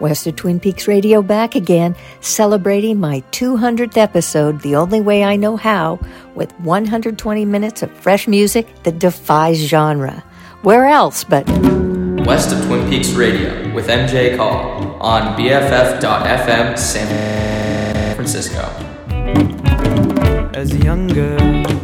West of Twin Peaks Radio back again, celebrating my 200th episode the only way I know how, with 120 minutes of fresh music that defies genre. Where else but West of Twin Peaks Radio with MJ Call on BFF.FM San Francisco. As a young girl,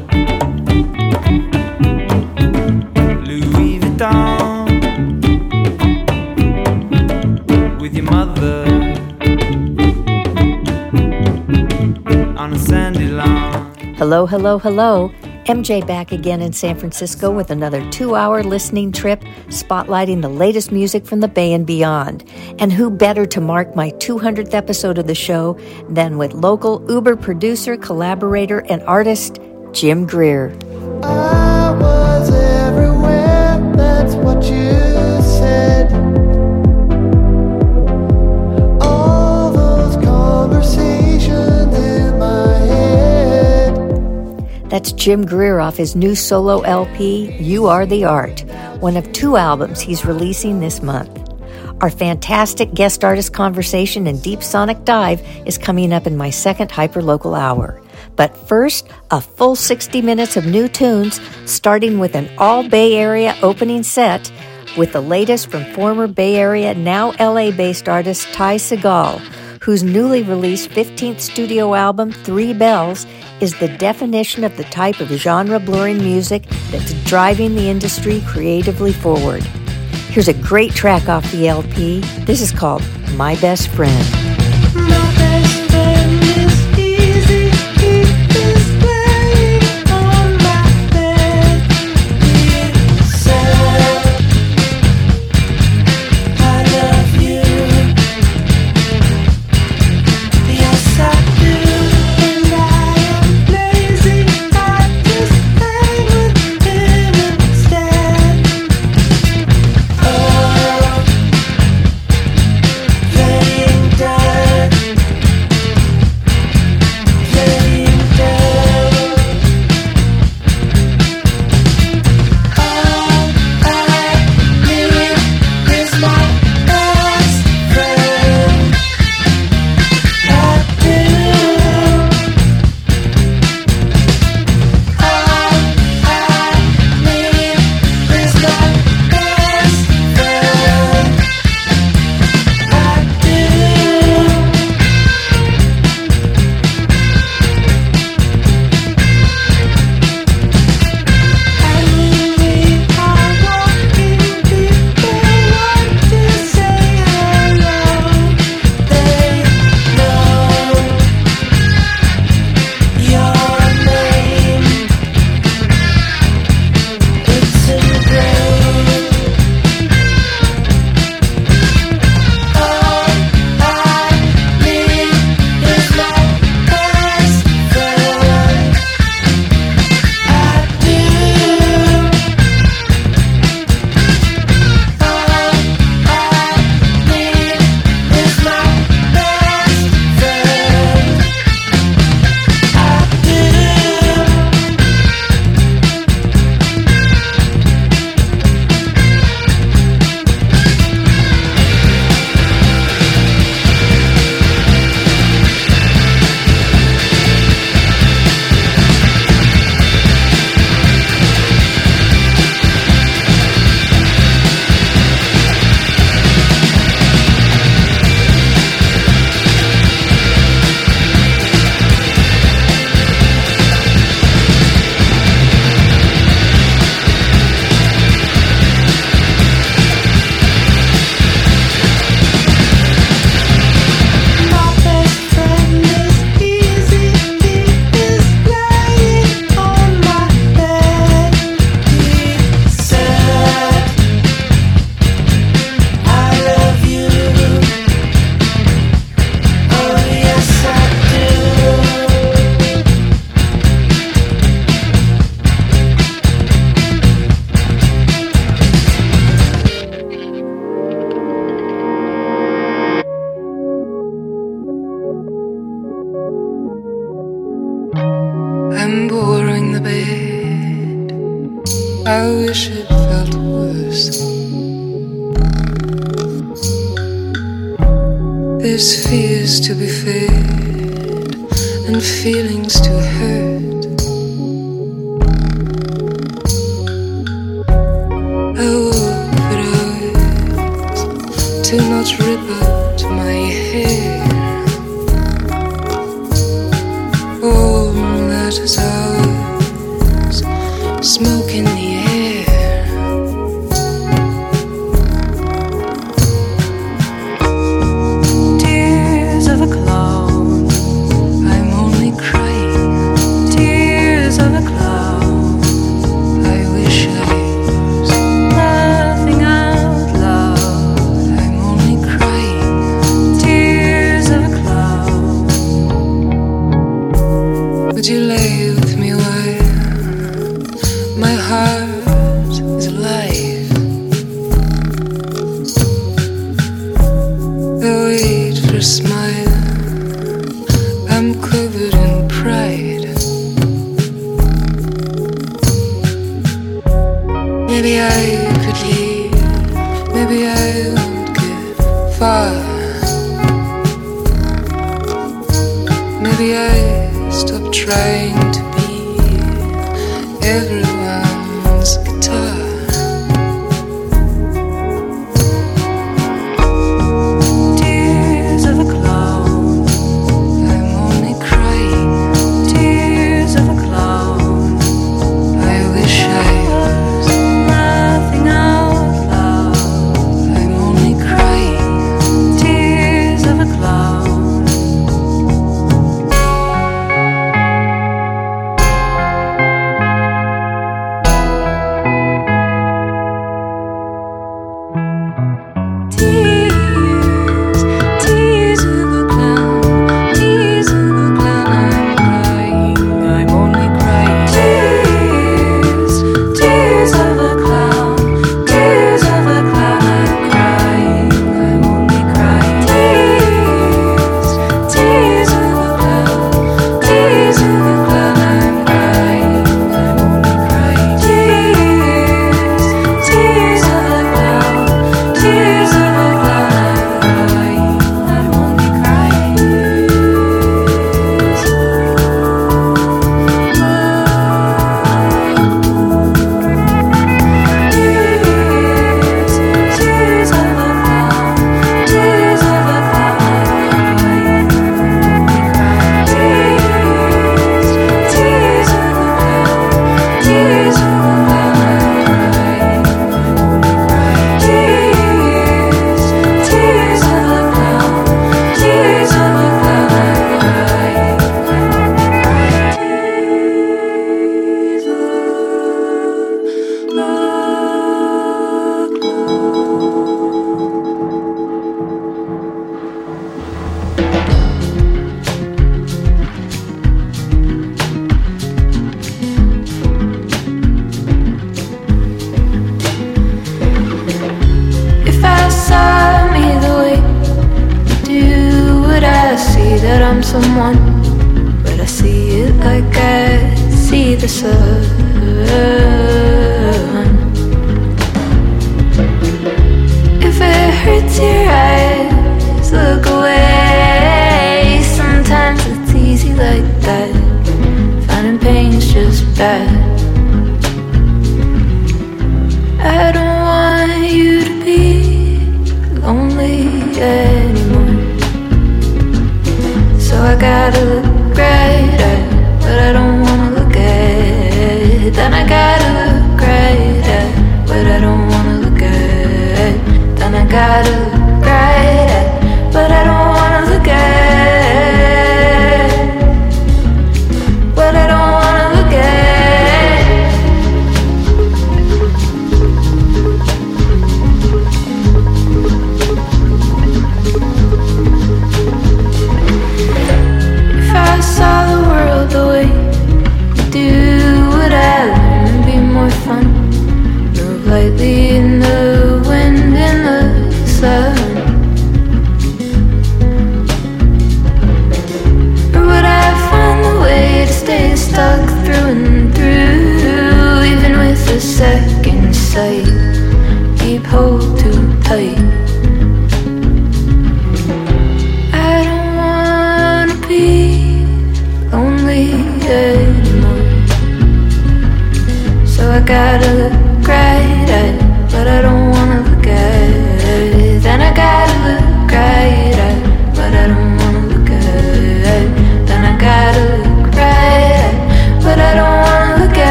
Hello, hello, hello. MJ back again in San Francisco with another two hour listening trip spotlighting the latest music from the Bay and beyond. And who better to mark my 200th episode of the show than with local Uber producer, collaborator, and artist Jim Greer. That's Jim Greer off his new solo LP, You Are the Art, one of two albums he's releasing this month. Our fantastic guest artist conversation and deep sonic dive is coming up in my second hyperlocal hour. But first, a full 60 minutes of new tunes, starting with an all Bay Area opening set with the latest from former Bay Area, now LA based artist Ty Segall, whose newly released 15th studio album, Three Bells, is the definition of the type of genre blurring music that's driving the industry creatively forward. Here's a great track off the LP. This is called My Best Friend.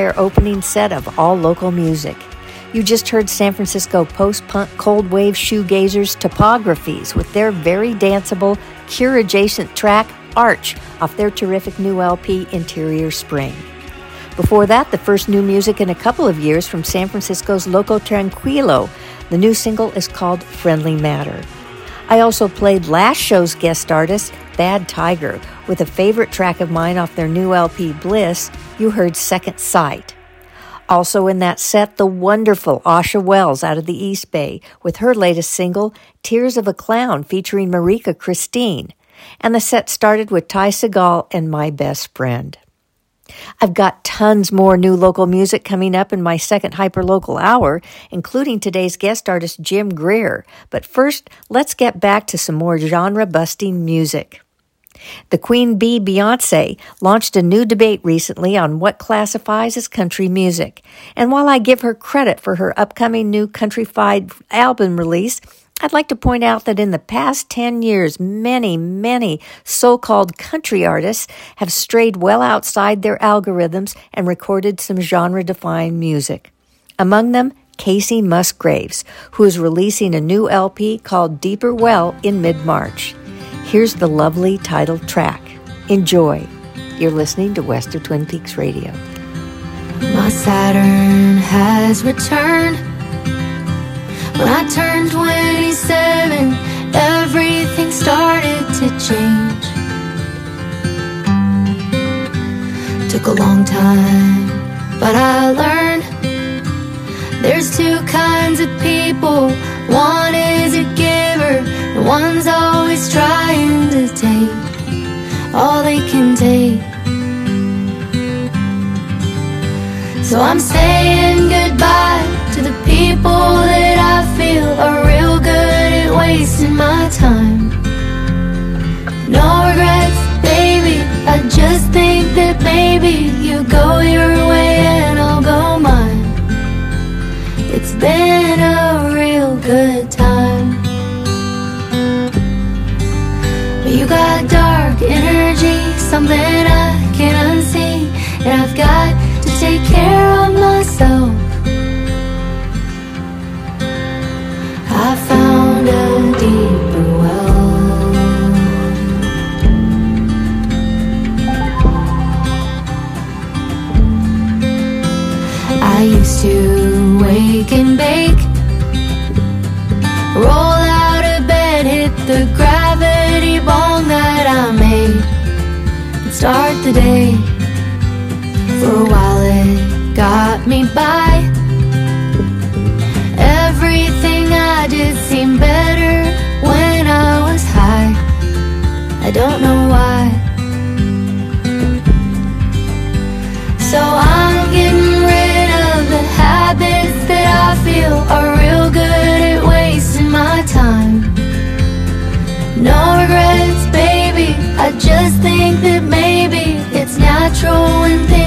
Fire opening set of all local music. You just heard San Francisco post punk cold wave shoegazers Topographies with their very danceable, cure adjacent track Arch off their terrific new LP Interior Spring. Before that, the first new music in a couple of years from San Francisco's Loco Tranquilo. The new single is called Friendly Matter. I also played last show's guest artist, Bad Tiger, with a favorite track of mine off their new LP Bliss. You heard Second Sight. Also in that set, the wonderful Asha Wells out of the East Bay with her latest single, Tears of a Clown, featuring Marika Christine. And the set started with Ty Segall and My Best Friend. I've got tons more new local music coming up in my second hyperlocal hour, including today's guest artist Jim Greer. But first, let's get back to some more genre busting music. The Queen Bee Beyonce launched a new debate recently on what classifies as country music. And while I give her credit for her upcoming new countryfied album release, I'd like to point out that in the past 10 years, many, many so-called country artists have strayed well outside their algorithms and recorded some genre-defined music. Among them, Kacey Musgraves, who is releasing a new LP called Deeper Well in mid-March. Here's the lovely title track. Enjoy. You're listening to West of Twin Peaks Radio. My Saturn has returned. When I turned 27, everything started to change. Took a long time, but I learned there's two kinds of people. One is a giver, and one's always take. So I'm saying goodbye to the people that I feel are real good at wasting my time. No regrets, baby. I just think that maybe you go your way and I'll go mine. It's been something just think that maybe it's natural when things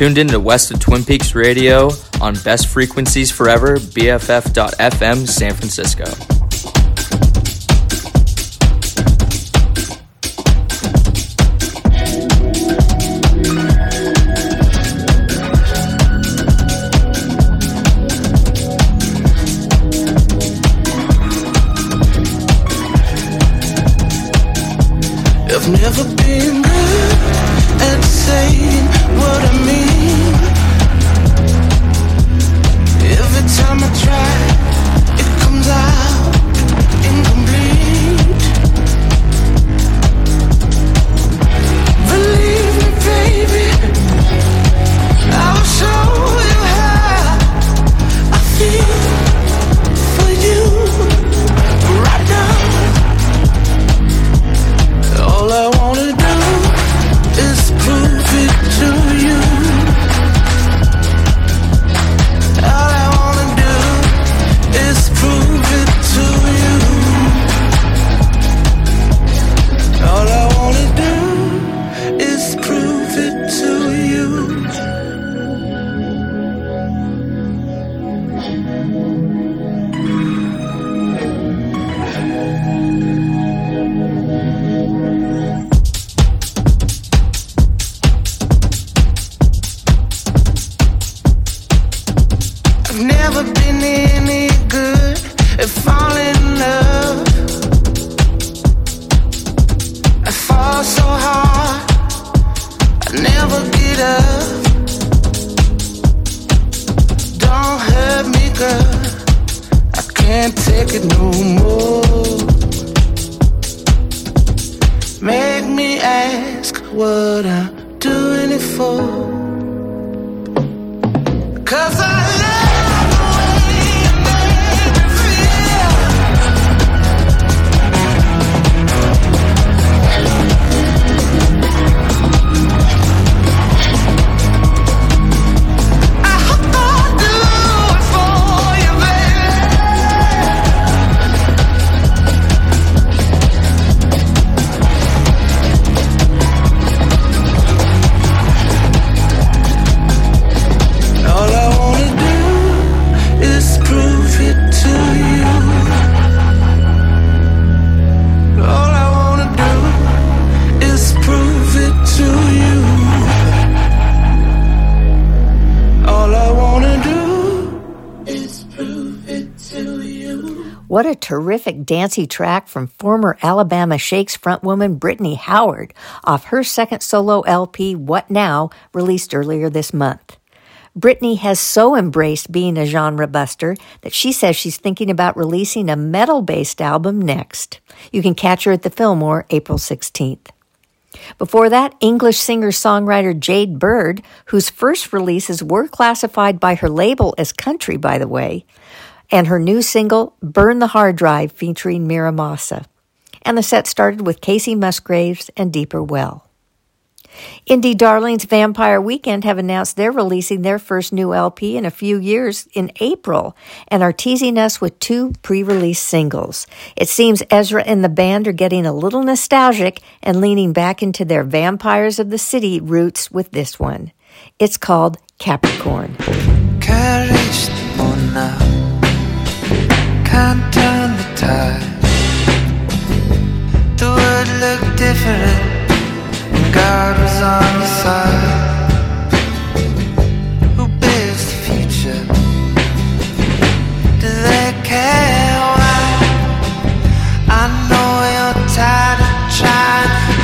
tuned in to West of Twin Peaks Radio on Best Frequencies Forever, BFF.FM, San Francisco. Dancey track from former Alabama Shakes frontwoman Brittany Howard off her second solo LP, What Now, released earlier this month. Brittany has so embraced being a genre buster that she says she's thinking about releasing a metal based album next. You can catch her at the Fillmore April 16th. Before that, English singer songwriter Jade Bird, whose first releases were classified by her label as country, by the way, and her new single, Burn the Hard Drive, featuring Mira Massa. And the set started with Kacey Musgraves and Deeper Well. Indie Darlings Vampire Weekend have announced they're releasing their first new LP in a few years in April and are teasing us with two pre release singles. It seems Ezra and the band are getting a little nostalgic and leaning back into their Vampires of the City roots with this one. It's called Capricorn. Can't turn the tide. The world looked different when God was on your side. Who builds the future? Do they care why? I know you're tired of trying.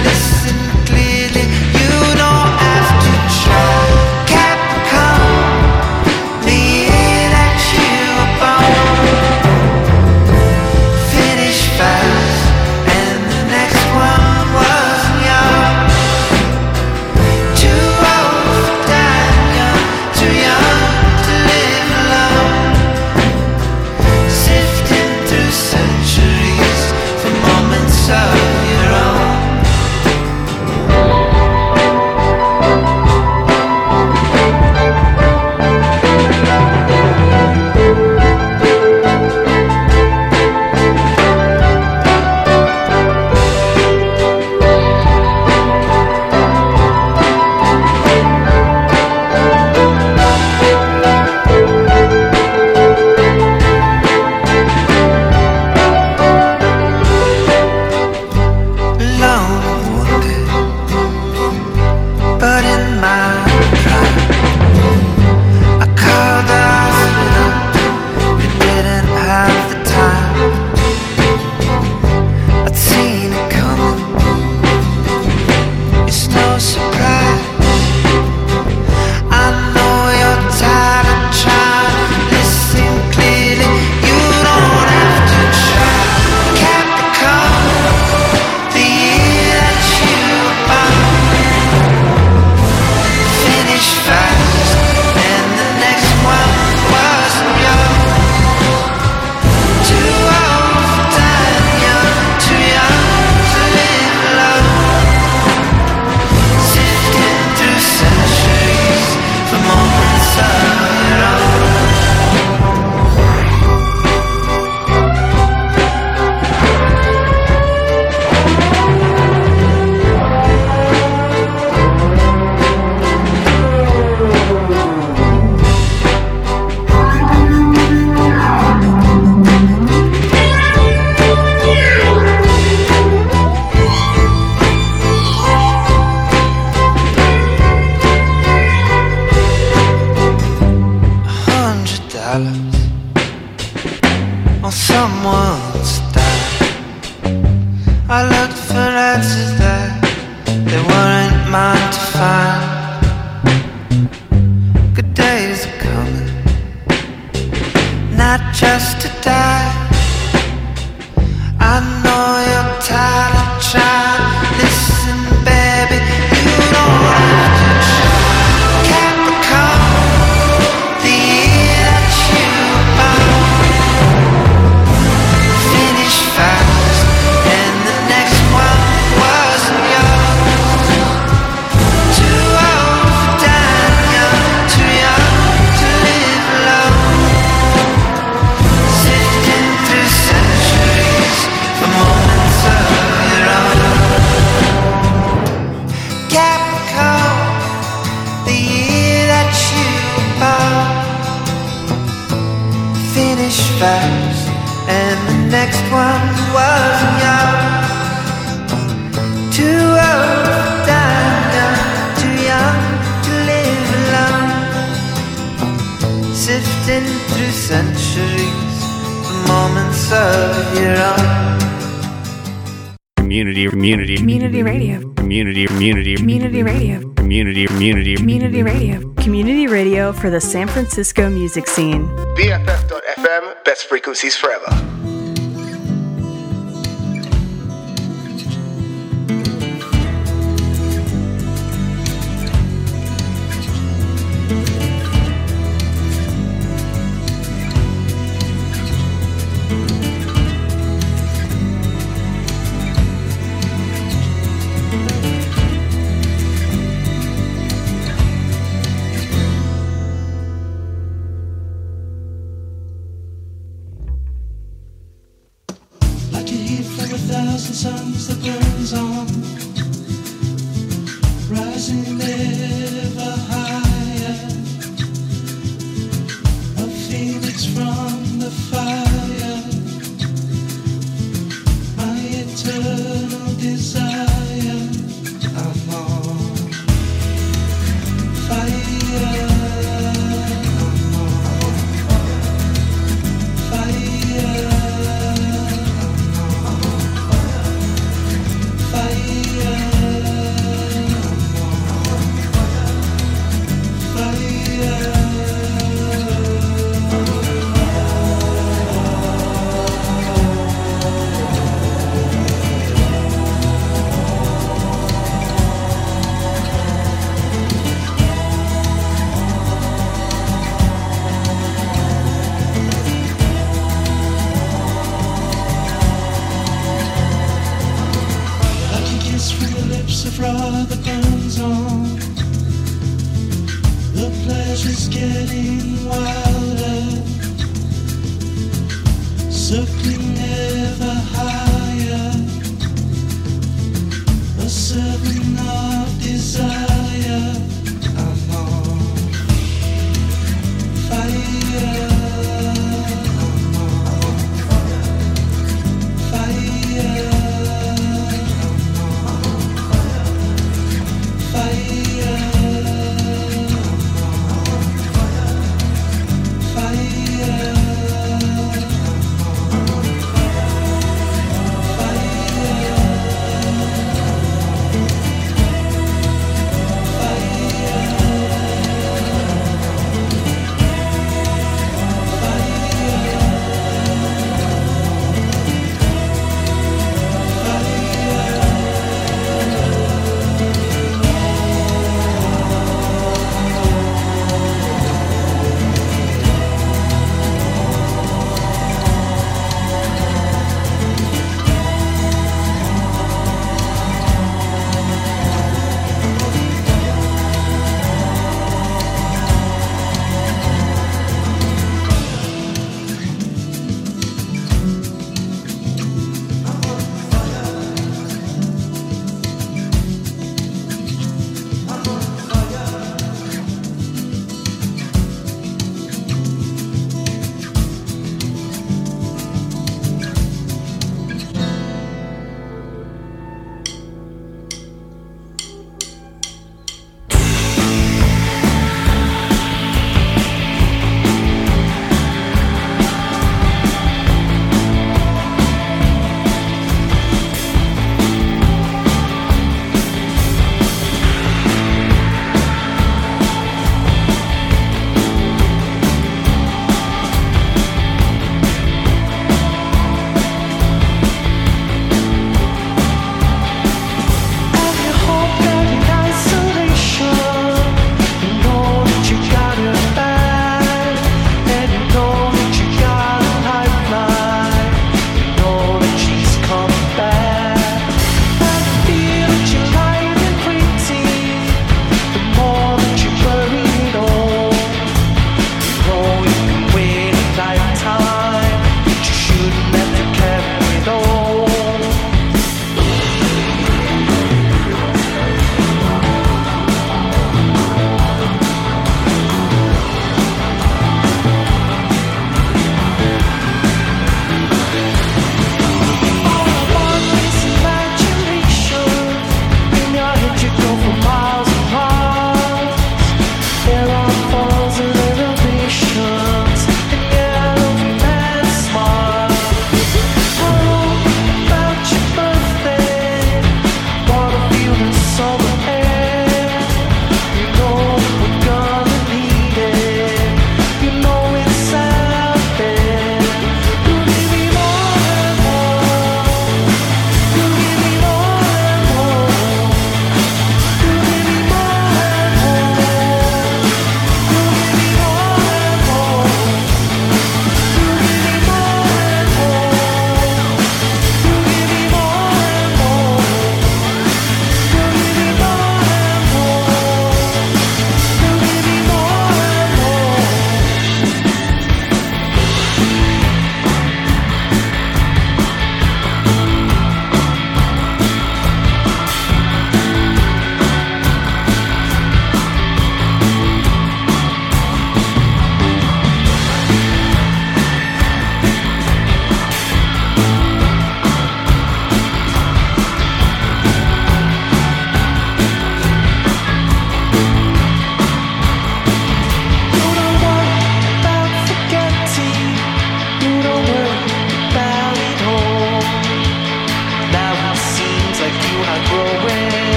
The San Francisco music scene. BFF.FM, best frequencies forever.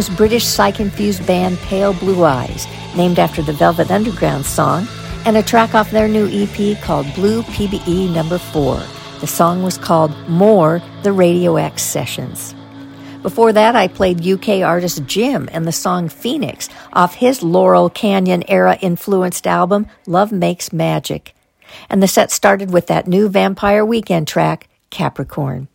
Was British psych-infused band Pale Blue Eyes, named after the Velvet Underground song, and a track off their new EP called Blue PBE Number 4. The song was called More, the Radio X Sessions. Before that, I played UK artist Jim and the song Phoenix off his Laurel Canyon era influenced album Love Makes Magic. And the set started with that new Vampire Weekend track, Capricorn.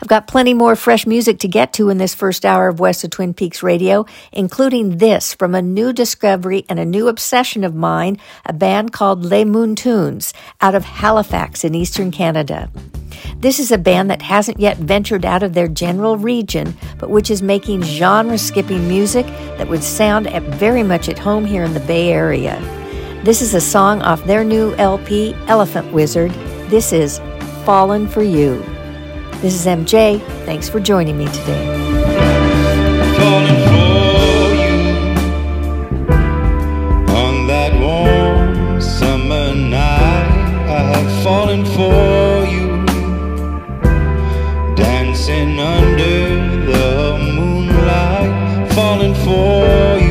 I've got plenty more fresh music to get to in this first hour of West of Twin Peaks Radio, including this from a new discovery and a new obsession of mine, a band called Les Moontunes out of Halifax in eastern Canada. This is a band that hasn't yet ventured out of their general region, but which is making genre skipping music that would sound at very much at home here in the Bay Area. This is a song off their new LP, Elephant Wizard. This is Fallen for You. This is MJ. Thanks for joining me today. falling for you dancing under the moonlight, falling for you.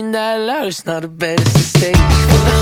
That that is not the best to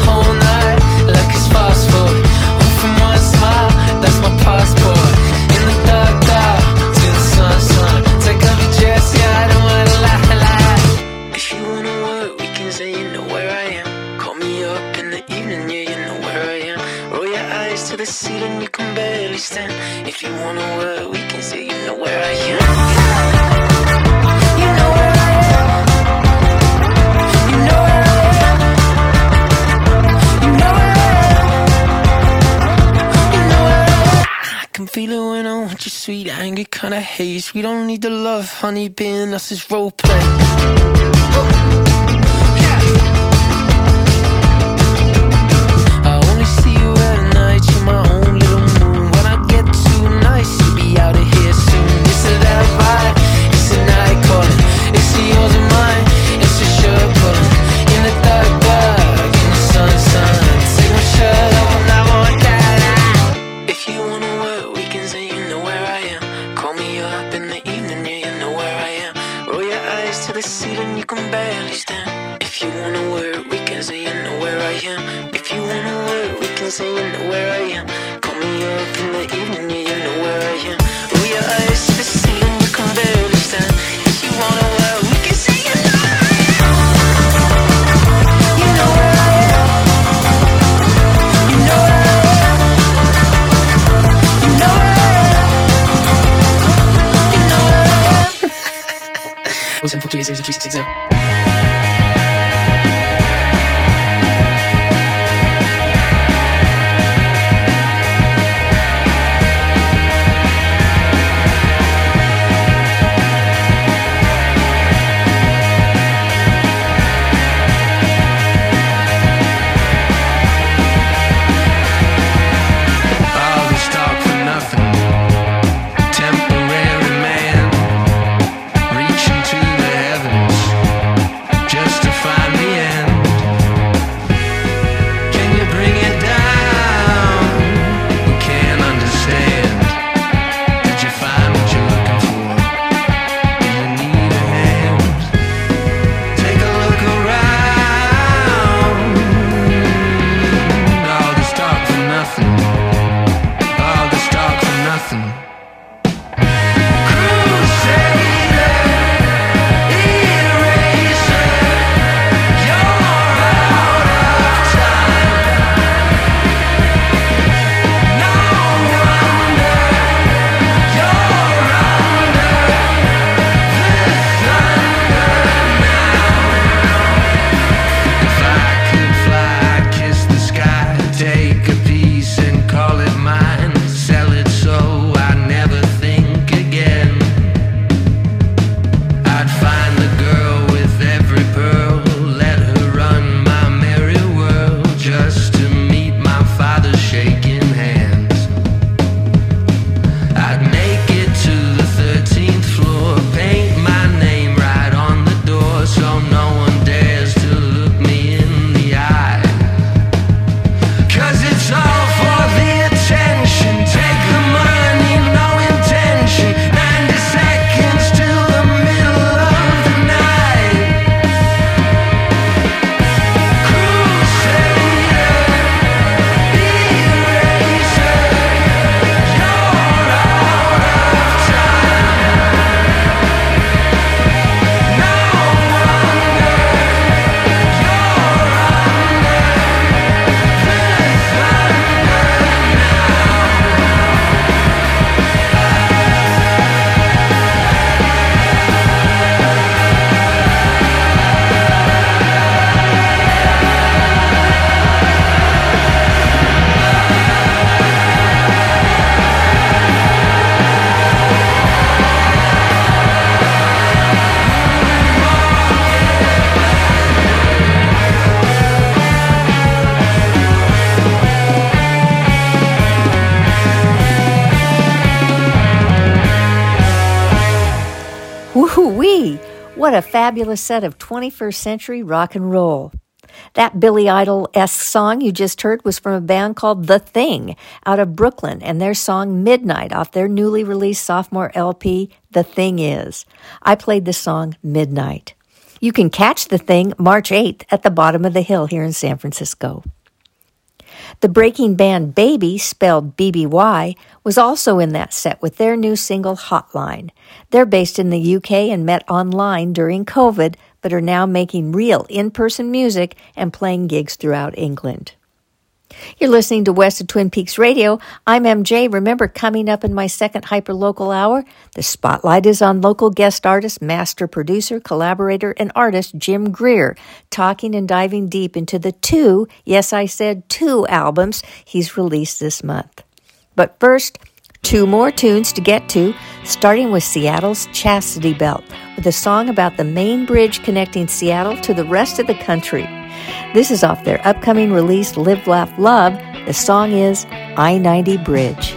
sweet anger, kinda haze. We don't need the love, honey, being us is role play. Three zero three six six zero. Fabulous set of 21st century rock and roll. That Billy Idol esque song you just heard was from a band called The Thing out of Brooklyn and their song Midnight off their newly released sophomore LP, The Thing Is. I played the song Midnight. You can catch The Thing March 8th at the bottom of the hill here in San Francisco. The breaking band Baby, spelled BBY, was also in that set with their new single Hotline. They're based in the UK and met online during COVID, but are now making real in person music and playing gigs throughout England. You're listening to West of Twin Peaks Radio. I'm MJ. Remember, coming up in my second hyperlocal hour, the spotlight is on local guest artist, master producer, collaborator, and artist Jim Greer, talking and diving deep into the two, yes, I said two albums he's released this month. But first, two more tunes to get to, starting with Seattle's Chastity Belt, with a song about the main bridge connecting Seattle to the rest of the country. This is off their upcoming release, Live, Laugh, Love. The song is I 90 Bridge.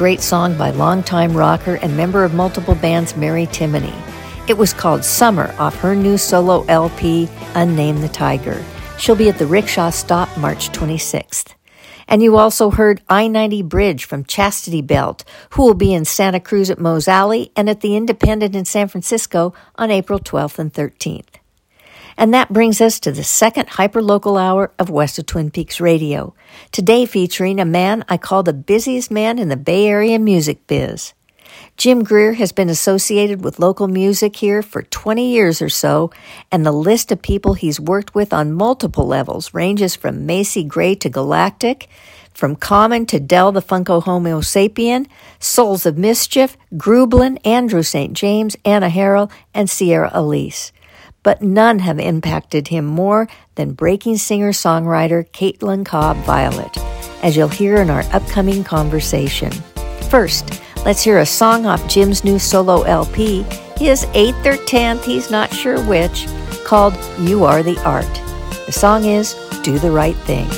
Great song by longtime rocker and member of multiple bands Mary Timony. It was called Summer off her new solo LP, Untame the Tiger. She'll be at the Rickshaw Stop March 26th. And you also heard I 90 Bridge from Chastity Belt, who will be in Santa Cruz at Moe's Alley and at the Independent in San Francisco on April 12th and 13th. And that brings us to the second hyperlocal hour of West of Twin Peaks Radio. Today featuring a man I call the busiest man in the Bay Area music biz. Jim Greer has been associated with local music here for 20 years or so, and the list of people he's worked with on multiple levels ranges from Macy Gray to Galactic, from Common to Del the Funky Homosapien, Souls of Mischief, Grublin, Andrew St. James, Anna Harrell, and Sierra Elise but none have impacted him more than breaking singer songwriter Caitlin Cobb Violet, as you'll hear in our upcoming conversation. First, let's hear a song off Jim's new solo LP, his eighth or tenth, he's not sure which, called You Are the Art. The song is Do the Right Thing.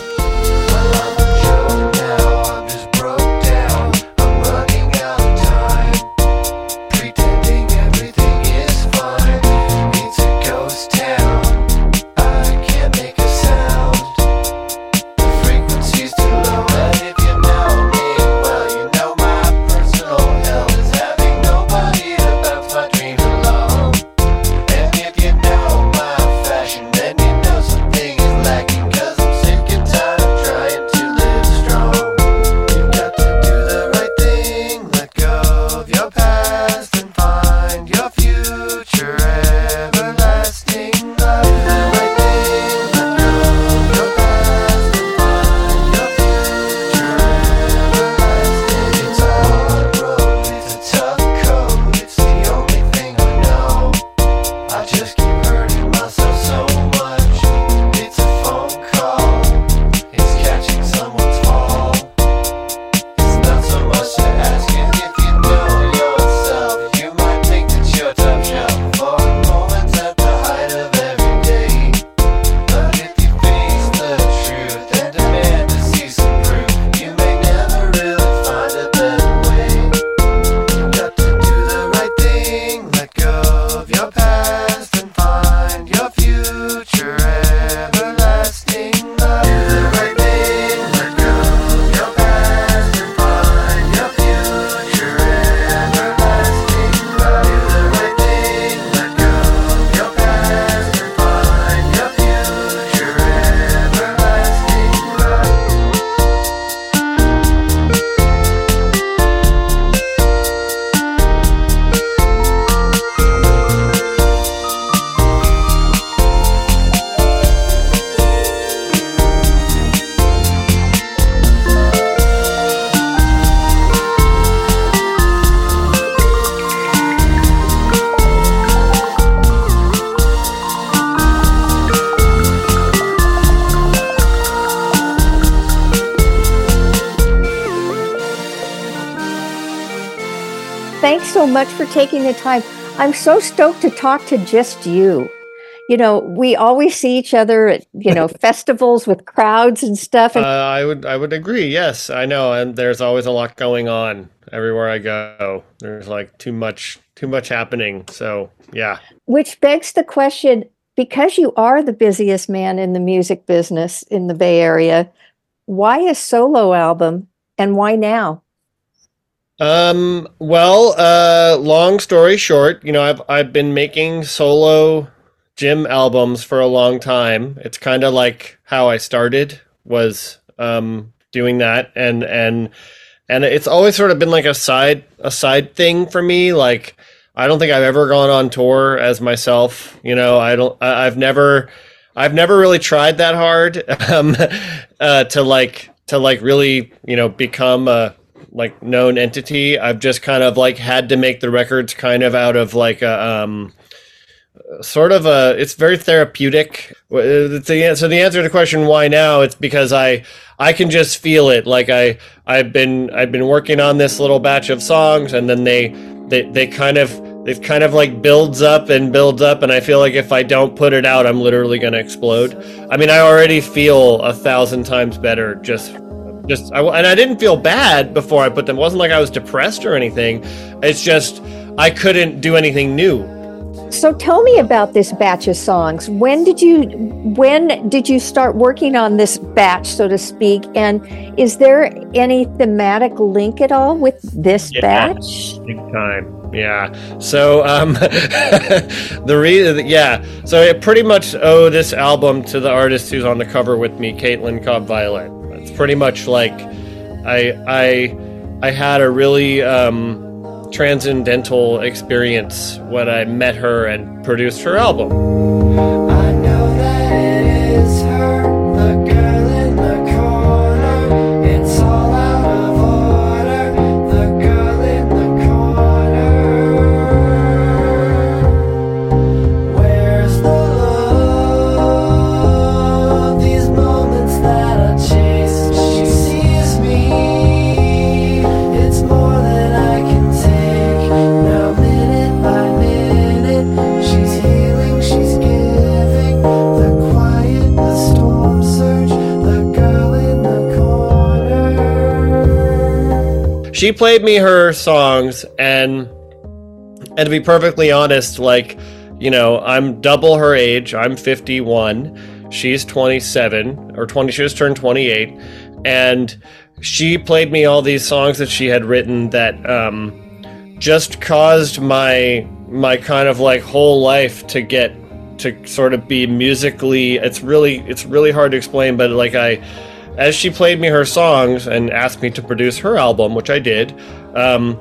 I'm so stoked to talk to just you. You know, we always see each other at, you know, festivals with crowds and stuff. Uh, I would I would agree. Yes, I know, and there's always a lot going on everywhere I go. There's like too much too much happening. So yeah. which begs the question because you are the busiest man in the music business in the Bay Area, why a solo album and why now? Um. Well, uh, long story short, you know, I've I've been making solo Jim albums for a long time. It's kind of like how I started was um doing that, and and and it's always sort of been like a side a side thing for me. Like I don't think I've ever gone on tour as myself. You know, I don't. I, I've never. I've never really tried that hard um, uh, to like to like really you know become a like known entity. I've just kind of like had to make the records kind of out of like a um sort of a it's very therapeutic. Uh, The answer the answer to the question why now it's because I I can just feel it like I I've been I've been working on this little batch of songs and then they they they kind of it kind of like builds up and builds up and I feel like if I don't put it out I'm literally going to explode. I mean I already feel a thousand times better just just I, and I didn't feel bad before I put them. It wasn't like I was depressed or anything. It's just I couldn't do anything new. So tell me about this batch of songs. When did you when did you start working on this batch, so to speak? And is there any thematic link at all with this Yeah. batch? Big time. Yeah. So um the reason yeah, so I pretty much owe this album to the artist who's on the cover with me, Caitlin Cobb Violet. It's pretty much like I I I had a really um transcendental experience when I met her and produced her album. She played me her songs and and to be perfectly honest like you know i'm double her age i'm 51 she's 27 or 20 she just turned 28 and she played me all these songs that she had written that um just caused my my kind of like whole life to get to sort of be musically it's really it's really hard to explain but like i as she played me her songs and asked me to produce her album, which I did, um,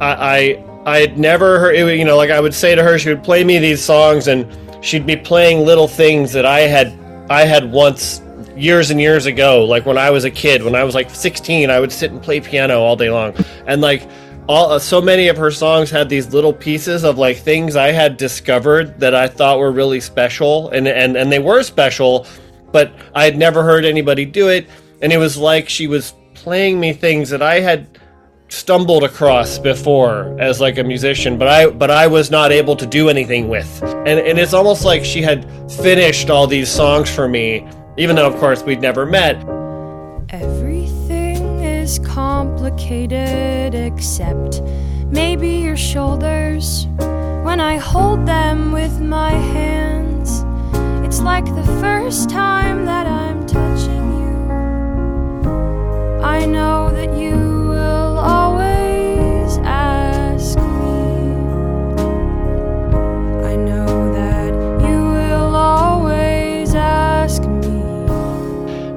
I, I I had never heard, you know, like I would say to her, she would play me these songs, and she'd be playing little things that I had I had once years and years ago, like when I was a kid, when I was like 16, I would sit and play piano all day long, and like. All, so many of her songs had these little pieces of like things I had discovered that I thought were really special, and and and they were special, but I had never heard anybody do it, and it was like she was playing me things that I had stumbled across before as like a musician, but I but I was not able to do anything with. And and it's almost like she had finished all these songs for me, even though of course we'd never met. Everything is complicated except maybe your shoulders. When I hold them with my hands, it's like the first time that I'm touching you. I know that you will always ask me. I know that you will always ask me.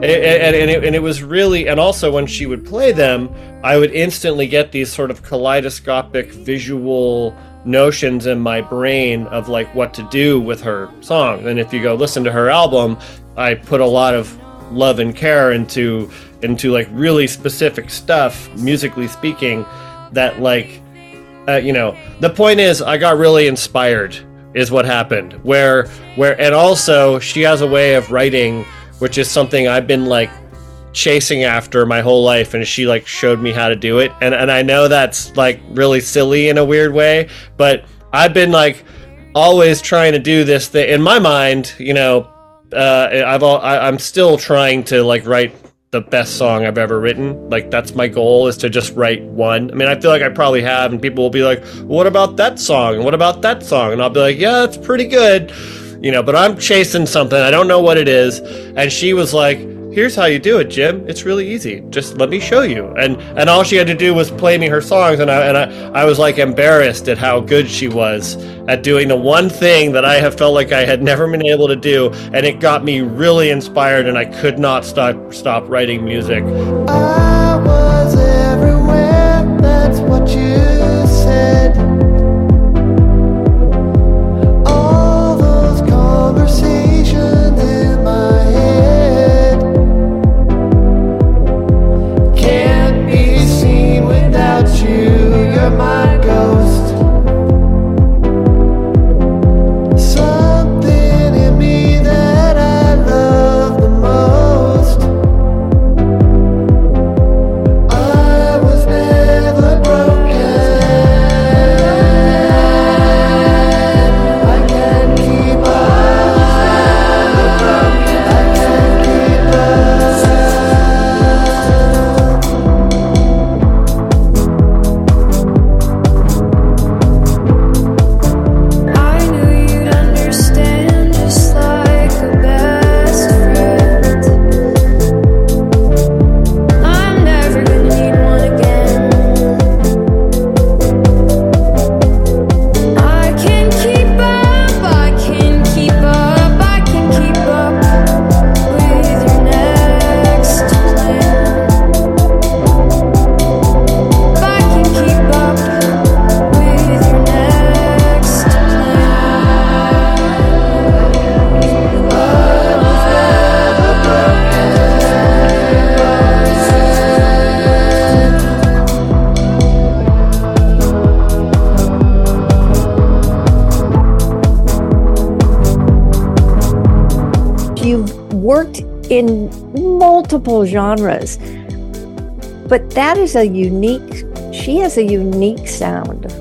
And, and, and, it, and it was really, and also when she would play them, I would instantly get these sort of kaleidoscopic visual notions in my brain of like what to do with her songs. And if you go listen to her album, I put a lot of love and care into into like really specific stuff, musically speaking, that like uh, you know the point is i got really inspired is what happened where where and also she has a way of writing which is something i've been like chasing after my whole life and she like showed me how to do it and and i know that's like really silly in a weird way but i've been like always trying to do this thing in my mind you know uh i've all I, i'm still trying to like write the best song I've ever written. Like that's my goal is to just write one. I mean, I feel like I probably have, and people will be like, "What about that song? And what about that song?" And I'll be like, "Yeah, it's pretty good," you know. But I'm chasing something. I don't know what it is. And she was like, "Here's how you do it, Jim. It's really easy. Just let me show you." And and all she had to do was play me her songs, and I and I, I was like embarrassed at how good she was at doing the one thing that I have felt like I had never been able to do, and it got me really inspired, and I could not stop stop writing music. Multiple genres. But that is a unique, she has a unique sound.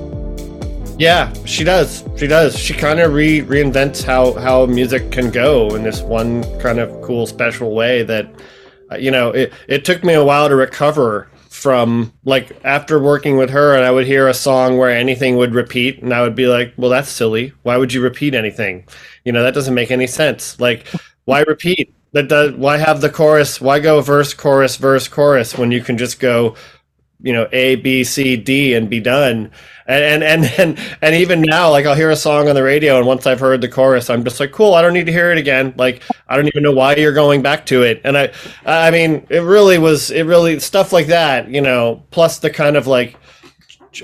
Yeah, she does. She does. She kind of re- reinvents how how music can go in this one kind of cool, special way. That uh, you know, it it took me a while to recover from like after working with her, and I would hear a song where anything would repeat, and I would be like, "Well, that's silly. Why would you repeat anything? You know, that doesn't make any sense. Like, why repeat? That does. Why have the chorus? Why go verse, chorus, verse, chorus when you can just go." you know A B C D and be done. And and and and, and even now, like I'll hear a song on the radio, and once I've heard the chorus, I'm just like, cool. I don't need to hear it again. Like I don't even know why you're going back to it. And I, I mean, it really was. It really stuff like that, you know. Plus the kind of like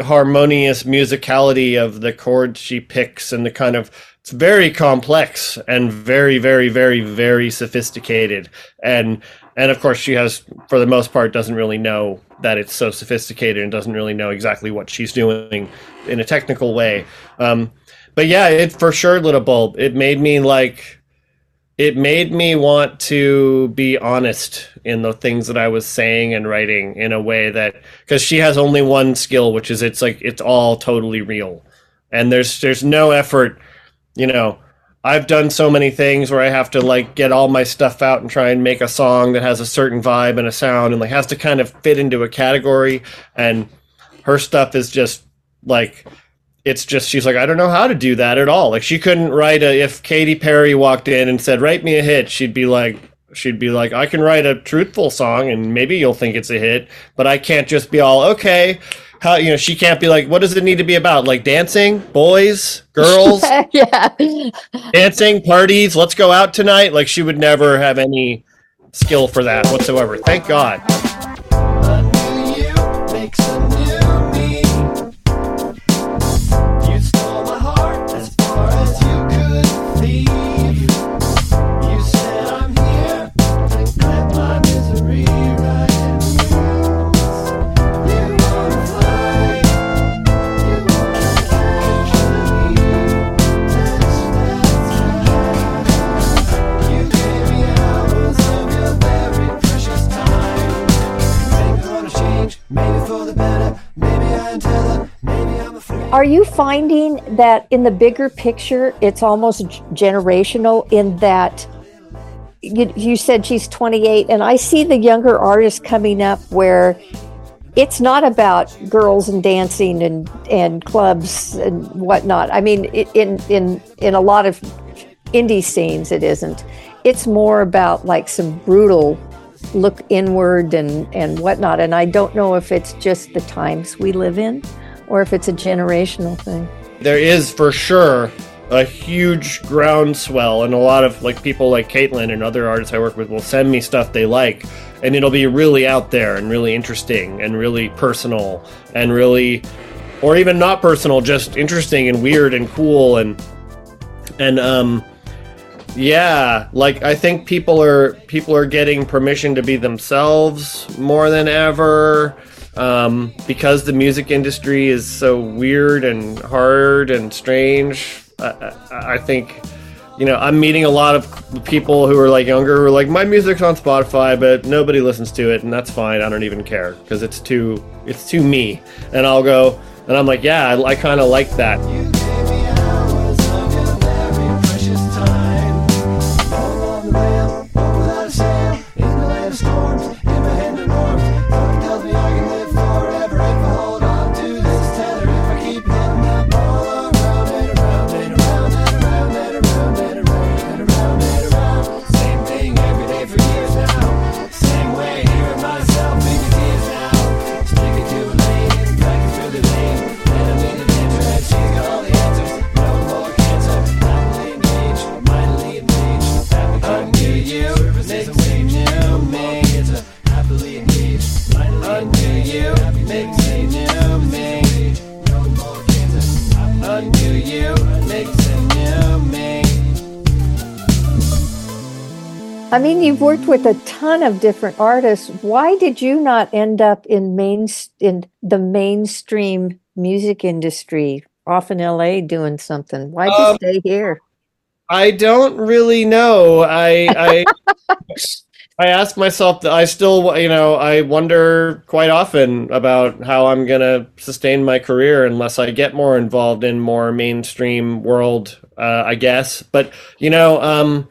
harmonious musicality of the chords she picks and the kind of it's very complex and very very very very sophisticated and and of course she has for the most part doesn't really know that it's so sophisticated and doesn't really know exactly what she's doing in a technical way um, but yeah it for sure lit a bulb it made me like it made me want to be honest in the things that I was saying and writing in a way that because she has only one skill, which is it's like it's all totally real, and there's there's no effort. You know, I've done so many things where I have to like get all my stuff out and try and make a song that has a certain vibe and a sound and like has to kind of fit into a category, and her stuff is just like it's just she's like I don't know how to do that at all. Like she couldn't write a if Katy Perry walked in and said write me a hit, she'd be like she'd be like I can write a truthful song and maybe you'll think it's a hit, but I can't just be all okay. How you know she can't be like what does it need to be about? Like dancing, boys, girls, yeah. dancing, parties, let's go out tonight. Like she would never have any skill for that whatsoever. Thank God. Are you finding that in the bigger picture, it's almost generational in that you, you said she's 28, and I see the younger artists coming up where it's not about girls and dancing and, and clubs and whatnot. I mean, in, in, in a lot of indie scenes, it isn't. It's more about like some brutal look inward and, and whatnot. And I don't know if it's just the times we live in or if it's a generational thing. there is for sure a huge groundswell and a lot of like people like Caitlin and other artists I work with will send me stuff they like and it'll be really out there and really interesting and really personal and really or even not personal just interesting and weird and cool and and um yeah like i think people are people are getting permission to be themselves more than ever um, because the music industry is so weird and hard and strange. I, I, think, you know, I'm meeting a lot of people who are like younger who are like, my music's on Spotify, but nobody listens to it, and that's fine. I don't even care because it's too it's too me. And I'll go, and I'm like, yeah, I, I kind of like that. I mean, you've worked with a ton of different artists. Why did you not end up in main in the mainstream music industry, off in LA doing something? Why'd you Um, stay here? I don't really know. I, I I ask myself that I still, you know, I wonder quite often about how I'm going to sustain my career unless I get more involved in more mainstream world, uh, I guess. But, you know, um,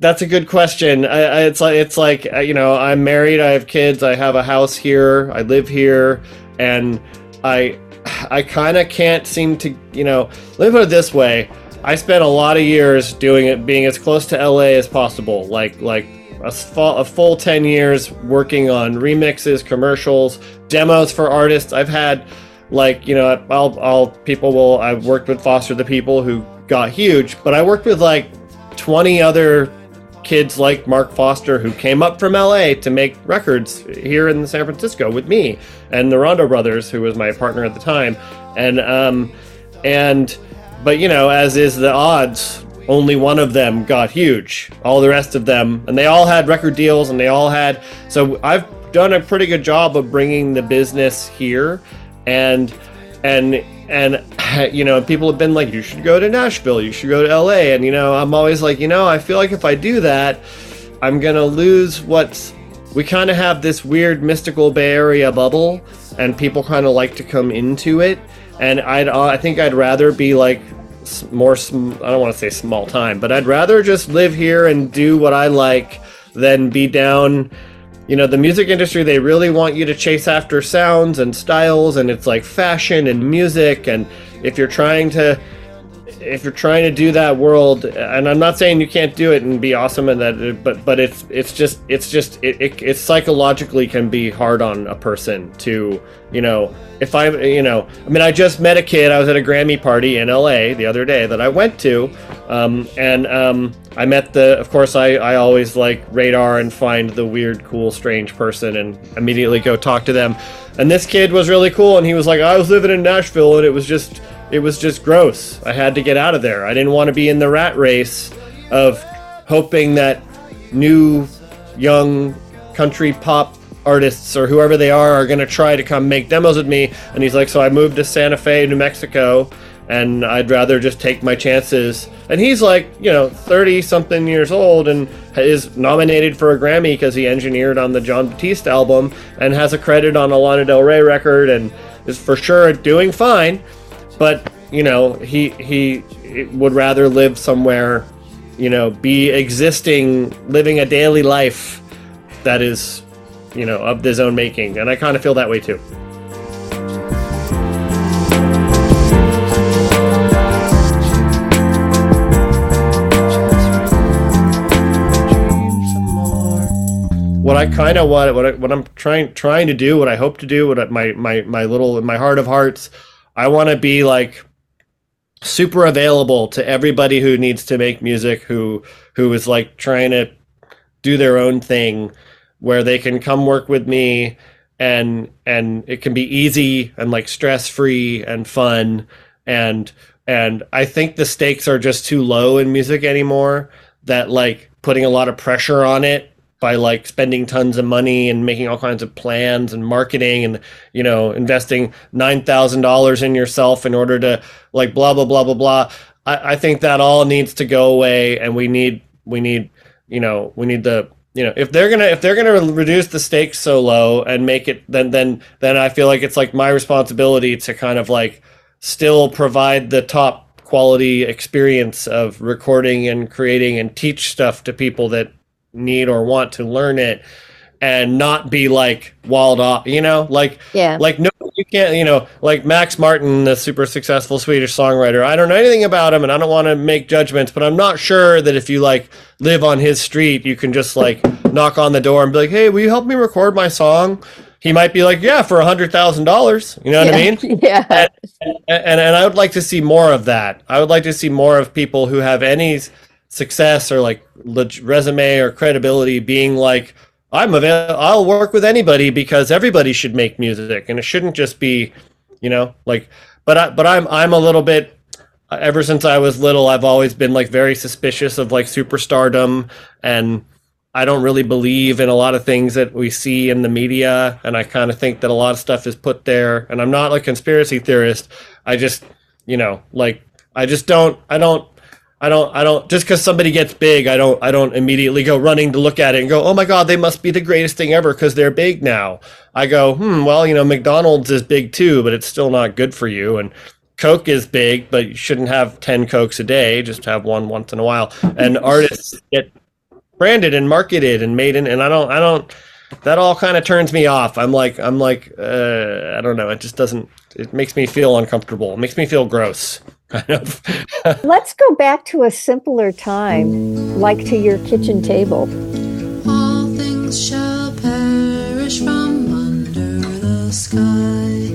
that's a good question. I, I, it's like it's like uh, you know, I'm married, I have kids, I have a house here, I live here, and I I kind of can't seem to, you know, let me put it this way. I spent a lot of years doing it, being as close to LA as possible, like like a, full, a full 10 years working on remixes, commercials, demos for artists. I've had like, you know, I'll, I'll people will, I've worked with Foster the People who got huge, but I worked with like 20 other kids like Mark Foster who came up from LA to make records here in San Francisco with me and the Rondo brothers who was my partner at the time and um and but you know as is the odds only one of them got huge. All the rest of them, and they all had record deals, and they all had. So I've done a pretty good job of bringing the business here, and and and you know people have been like, you should go to Nashville, you should go to LA, and you know I'm always like, you know, I feel like if I do that, I'm gonna lose what's. We kind of have this weird mystical Bay Area bubble, and people kind of like to come into it. And I'd, uh, I think I'd rather be like more sm- I don't want to say small time, but I'd rather just live here and do what I like than be down you know the music industry they really want you to chase after sounds and styles and it's like fashion and music and if you're trying to if you're trying to do that world and i'm not saying you can't do it and be awesome and that but but it's it's just it's just it, it, it psychologically can be hard on a person to you know if i you know i mean i just met a kid i was at a grammy party in la the other day that i went to um, and um, i met the of course I, I always like radar and find the weird cool strange person and immediately go talk to them. And this kid was really cool and he was like i was living in nashville and it was just it was just gross. I had to get out of there. I didn't want to be in the rat race of hoping that new young country pop artists or whoever they are are going to try to come make demos with me. And he's like, so I moved to Santa Fe, New Mexico, and I'd rather just take my chances. And he's like, you know, 30 something years old and is nominated for a Grammy because he engineered on the Jon Batiste album and has a credit on a Lana Del Rey record and is for sure doing fine but you know he he would rather live somewhere you know be existing living a daily life that is you know of his own making. And i kind of feel that way too. What I kind of want, what I, what I'm trying trying to do, what I hope to do, what my my my little my heart of hearts, I want to be like super available to everybody who needs to make music, who who is like trying to do their own thing, where they can come work with me, and and it can be easy and like stress free and fun, and and I think the stakes are just too low in music anymore. That like putting a lot of pressure on it by like spending tons of money and making all kinds of plans and marketing and you know investing nine thousand dollars in yourself in order to like blah blah blah blah blah. I, I think that all needs to go away, and we need we need you know we need the you know if they're gonna if they're gonna reduce the stakes so low and make it then then then I feel like it's like my responsibility to kind of like still provide the top quality experience of recording and creating and teach stuff to people that need or want to learn it and not be like walled off you know like Yeah. like no you can't you know like max martin the super successful swedish songwriter i don't know anything about him and i don't want to make judgments but i'm not sure that if you like live on his street you can just like knock on the door and be like hey will you help me record my song he might be like yeah for a hundred thousand dollars you know what i mean Yeah. and, and and I would like to see more of that. I would like to see more of people who have any success or like leg- resume or credibility being like, I'm available. I'll work with anybody because everybody should make music, and it shouldn't just be, you know, like. But I, but I'm I'm a little bit. Ever since I was little, I've always been like very suspicious of like superstardom and I don't really believe in a lot of things that we see in the media, and I kind of think that a lot of stuff is put there. And I'm not like conspiracy theorist. I just, you know, like I just don't. I don't. I don't I don't just because somebody gets big, I don't I don't immediately go running to look at it and go, oh my god, they must be the greatest thing ever because they're big now. I go, hmm, well, you know, McDonald's is big too, but it's still not good for you. And Coke is big, but you shouldn't have ten Cokes a day. Just have one once in a while. And artists get branded and marketed and made in, and I don't I don't. That all kind of turns me off. I'm like I'm like uh, I don't know. It just doesn't. It makes me feel uncomfortable. It makes me feel gross. Kind of. Let's go back to a simpler time, like to your kitchen table. All things shall perish from under the sky.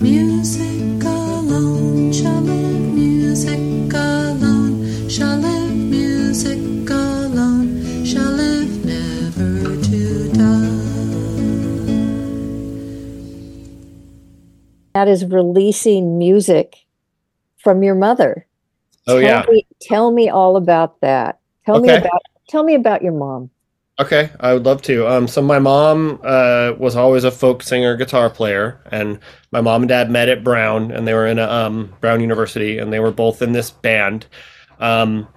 Music alone shall live, music alone shall live, music alone shall live, never to die. That is releasing music from your mother. Oh tell yeah. Me, tell me all about that. Tell me Okay. about tell me about your mom. Okay, I would love to. Um, so my mom uh, was always a folk singer, guitar player, and my mom and dad met at Brown, and they were in a um, Brown University, and they were both in this band, um,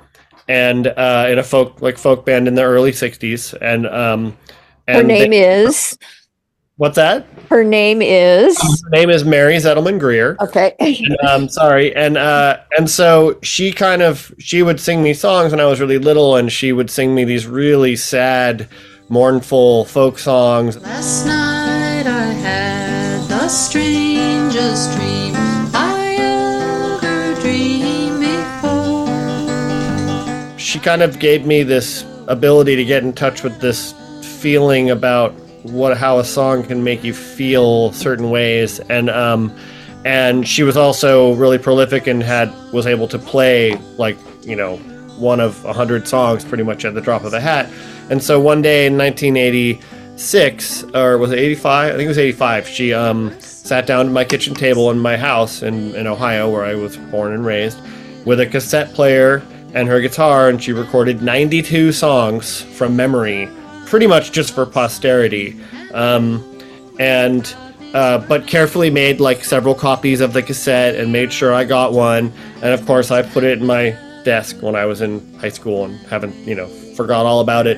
and uh, in a folk like folk band in the early '60s. And um, Her name they- is what's that? her name is Her name is Mary Zettelman Greer. okay. um sorry and uh and so she kind of she would sing me songs when i was really little and she would sing me these really sad mournful folk songs Last night I had the strangest dream I ever dreamed before. she kind of gave me this ability to get in touch with this feeling about what how a song can make you feel certain ways and um and she was also really prolific and had was able to play like you know one of a hundred songs pretty much at the drop of a hat. And so one day in 1986 or was it 85 i think it was 85 she um sat down at my kitchen table in my house in, in ohio where i was born and raised with a cassette player and her guitar and she recorded 92 songs from memory pretty much just for posterity. Um, and uh, but carefully made like several copies of the cassette and made sure i got one. And of course i put it in my desk when i was in high school and haven't you know forgot all about it.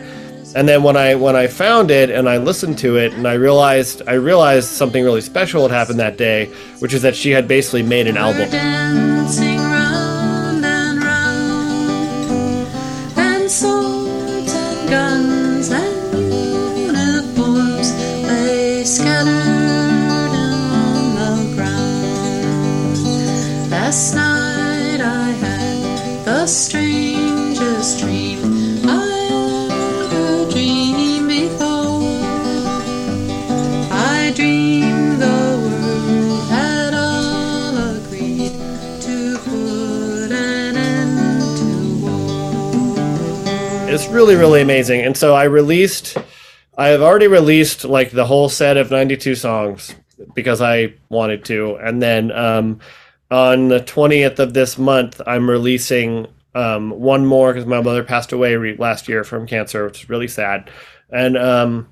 And then when i when i found it and i listened to it and i realized i realized something really special had happened that day which is that she had basically made an album really really amazing. And so i released i have already released like the whole set of 92 songs because i wanted to. And then um, on the 20th of this month i'm releasing um, one more because my mother passed away re- last year from cancer which is really sad. And um,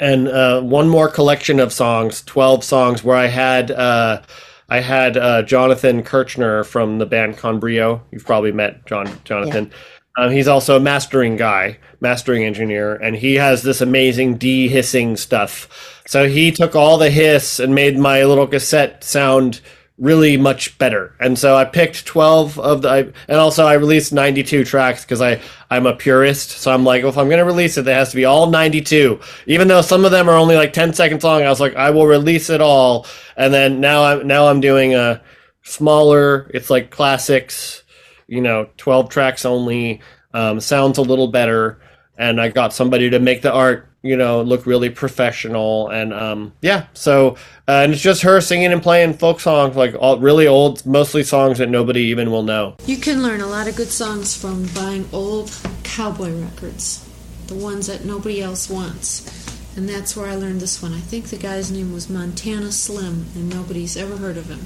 and uh, one more collection of songs 12 songs where i had uh, i had uh, jonathan kirchner from the band Con Brio. You've probably met john jonathan um, he's also a mastering guy, mastering engineer, and he has this amazing de-hissing stuff. So he took all the hiss and made my little cassette sound really much better. And so I picked 12 of the, I, and also I released 92 tracks because I, I'm a purist. So I'm like, well, if I'm going to release it, it has to be all 92. Even though some of them are only like 10 seconds long, I was like, I will release it all. And then now I'm, now I'm doing a smaller, it's like classics, you know, 12 tracks only, um, sounds a little better. And I got somebody to make the art, you know, look really professional. And um, yeah, so, uh, and it's just her singing and playing folk songs, like all really old, mostly songs that nobody even will know. You can learn a lot of good songs from buying old cowboy records, the ones that nobody else wants. And that's where I learned this one. I think the guy's name was Montana Slim, and nobody's ever heard of him.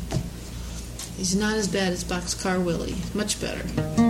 He's not as bad as Boxcar Willie, much better.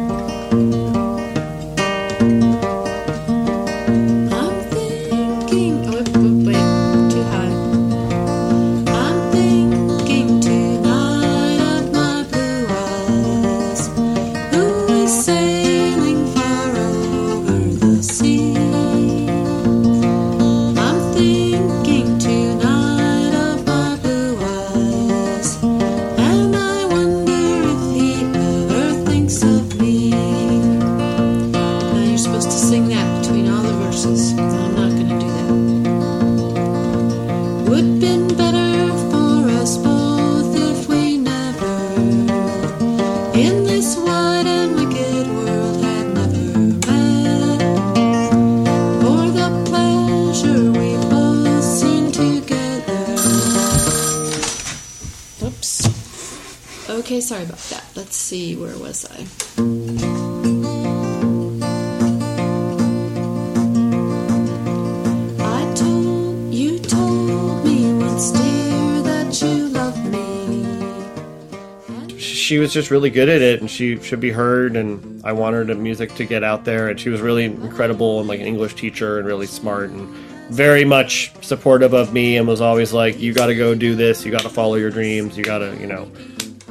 She was just really good at it and she should be heard and i want her music to get out there and she was really incredible and like an english teacher and really smart and very much supportive of me and was always like you got to go do this you got to follow your dreams you got to you know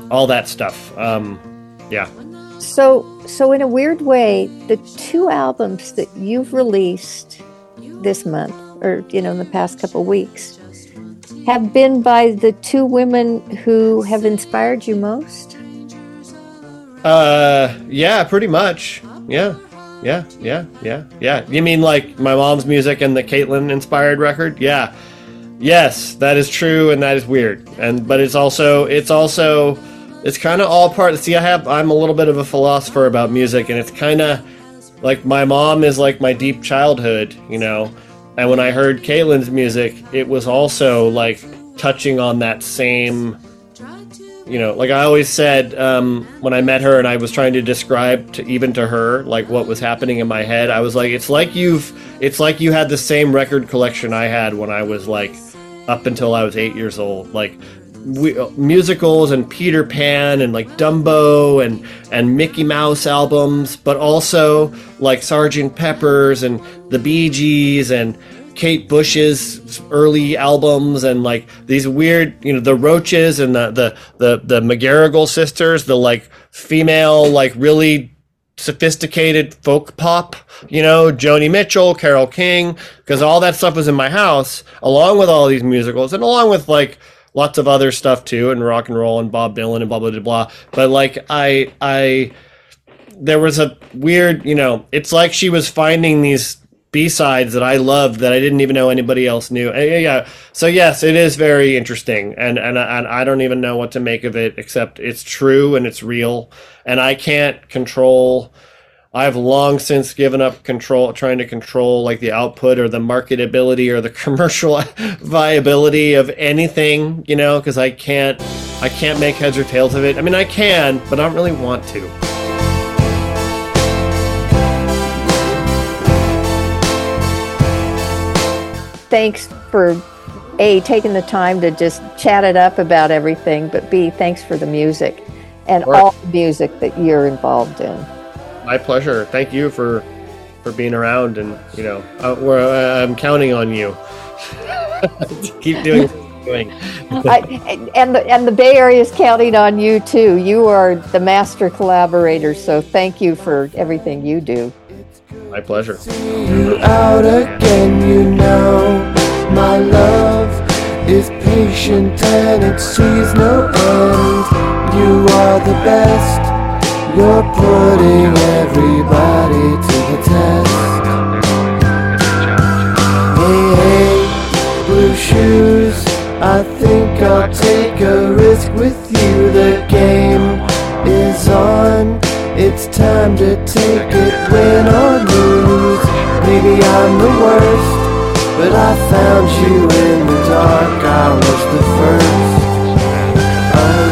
all that stuff um yeah So, so in a weird way, the two albums that you've released this month, or you know, in the past couple weeks, have been by the two women who have inspired you most. Uh yeah pretty much. Yeah yeah yeah yeah yeah. You mean like my mom's music and the caitlin inspired record? Yeah. Yes that is true and that is weird. And but it's also it's also it's kind of all part see i have i'm a little bit of a philosopher about music and it's kind of like my mom is like my deep childhood you know? And when i heard caitlin's music it was also like touching on that same you know like i always said um, when i met her and i was trying to describe to even to her like what was happening in my head i was like it's like you've it's like you had the same record collection i had when i was like up until i was eight years old. Like we, uh, musicals and peter pan and like dumbo and and mickey mouse albums but also like sergeant peppers and the bee gees and Kate Bush's early albums and like these weird, you know, the Roaches and the the the the McGarrigle sisters, the like female, like really sophisticated folk pop, you know, Joni Mitchell, Carole King, because all that stuff was in my house, along with all these musicals and along with like lots of other stuff too, and rock and roll and Bob Dylan and blah blah blah blah. But like I I there was a weird, you know, it's like she was finding these B sides that I loved that I didn't even know anybody else knew. Eh, yeah, yeah. So yes, it is very interesting, and and and I don't even know what to make of it except it's true and it's real, and I can't control. I've long since given up control, trying to control like the output or the marketability or the commercial viability of anything, you know, because I can't, I can't make heads or tails of it. I mean, I can, but I don't really want to. Thanks for a taking the time to just chat it up about everything, but b thanks for the music and all the music that you're involved in. My pleasure. Thank you for for being around, and you know, uh, we're, uh, I'm counting on you. to keep doing. doing. I, and the and the Bay Area is counting on you too. You are the master collaborator, so thank you for everything you do. My pleasure. you out again, you know my love is patient and it sees no end. You are the best, you're putting everybody to the test. Hey, hey, blue shoes, I think I'll take a risk with you. The game is on. It's time to take it, win or lose. Maybe I'm the worst, but I found you in the dark. I was the first. What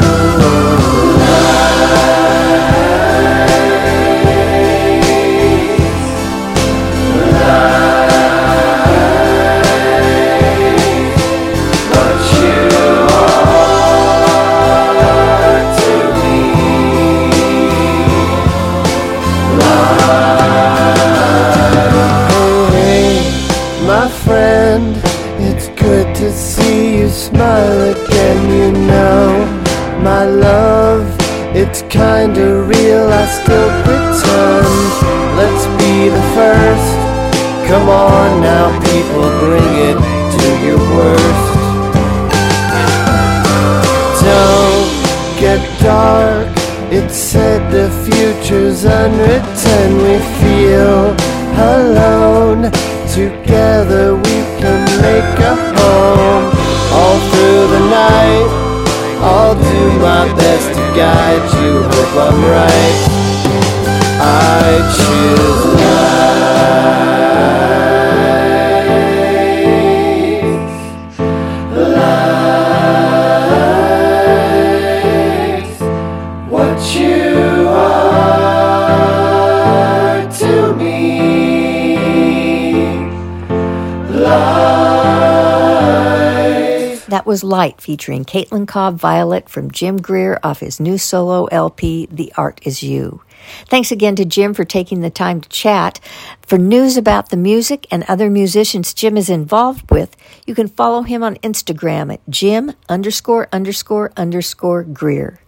was Light featuring Caitlin Cobb Violet from Jim Greer off his new solo LP, The Art Is You. Thanks again to Jim for taking the time to chat. For news about the music and other musicians Jim is involved with, you can follow him on Instagram at Jim underscore underscore underscore Greer.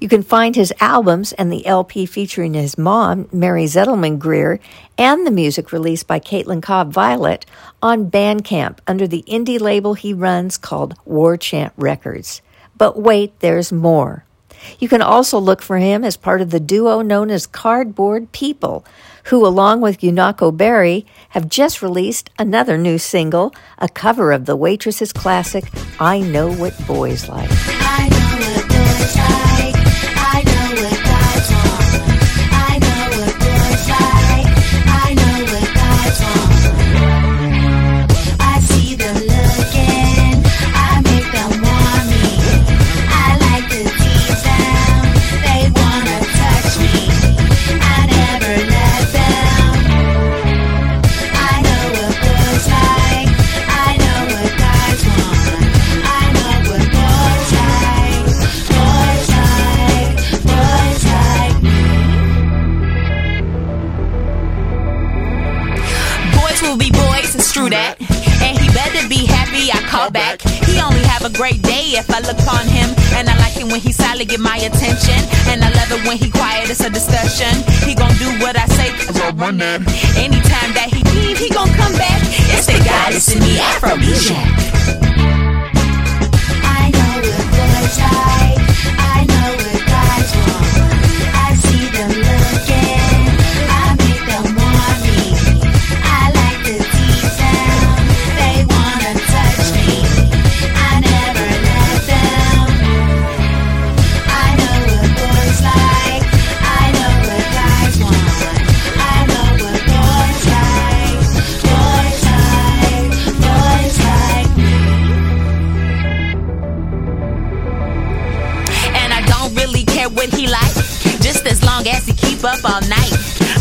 You can find his albums and the LP featuring his mom, Mary Zettelman Greer, and the music released by Caitlin Cobb Violet on Bandcamp under the indie label he runs called War Chant Records. But wait, there's more. You can also look for him as part of the duo known as Cardboard People, who, along with Yunako Berry, have just released another new single, a cover of the Waitresses' classic, I Know What Boys Like. Boys and that. And he better be happy I call back. He only have a great day if I look on him. And I like it when he silent, get my attention. And I love it when he quiet, it's a discussion. He gon' do what I say, cause I run that. Anytime that he leave, he gon' come back. It's the guy that's in the Afrobeat. I know what boys like. Keep up all night.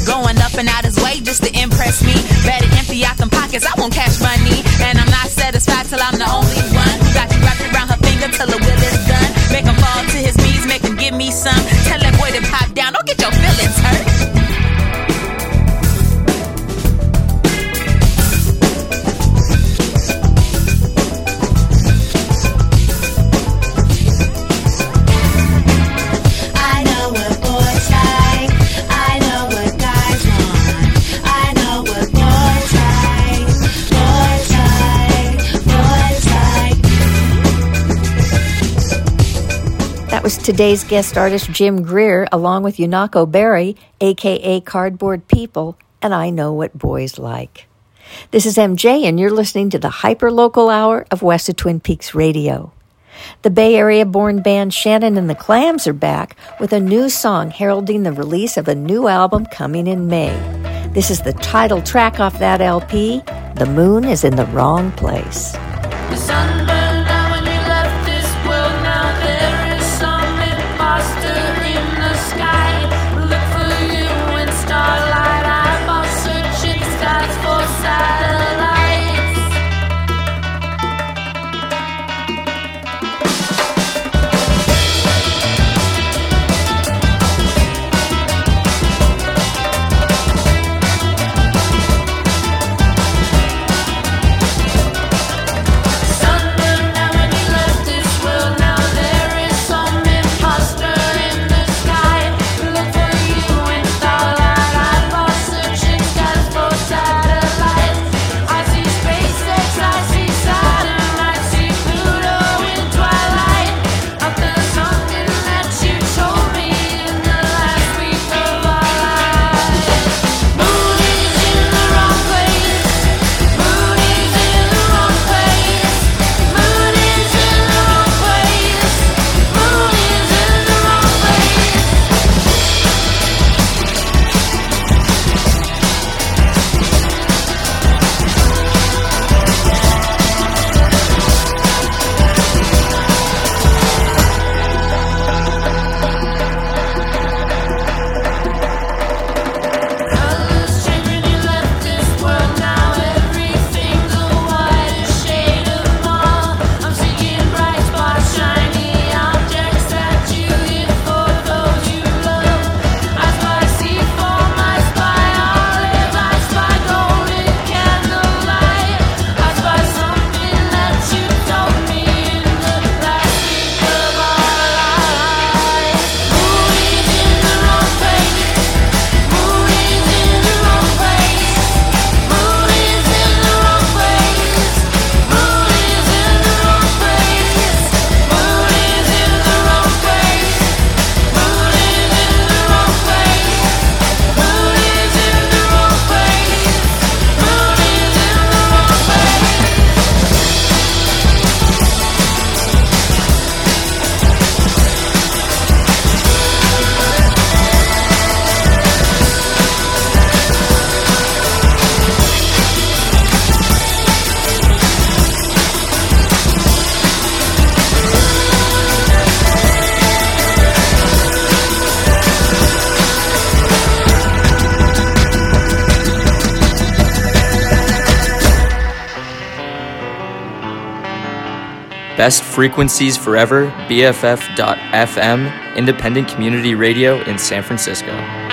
Going up and out his way just to impress me. Better empty out them pockets, I won't cash money. And I'm not satisfied till I'm the only one who got you wrapped around her finger till the will is done. Make him fall to his knees, make him give me some. Tell that boy to pop down, today's guest artist Jim Greer, along with Yunako Berry, aka Cardboard People, and I Know What Boys Like. This is MJ, and you're listening to the hyper local hour of West of Twin Peaks Radio. The Bay Area born band Shannon and the Clams are back with a new song heralding the release of a new album coming in May. This is the title track off that LP, The Moon is in the Wrong Place. The Best Frequencies Forever, BFF.FM, independent community radio in San Francisco.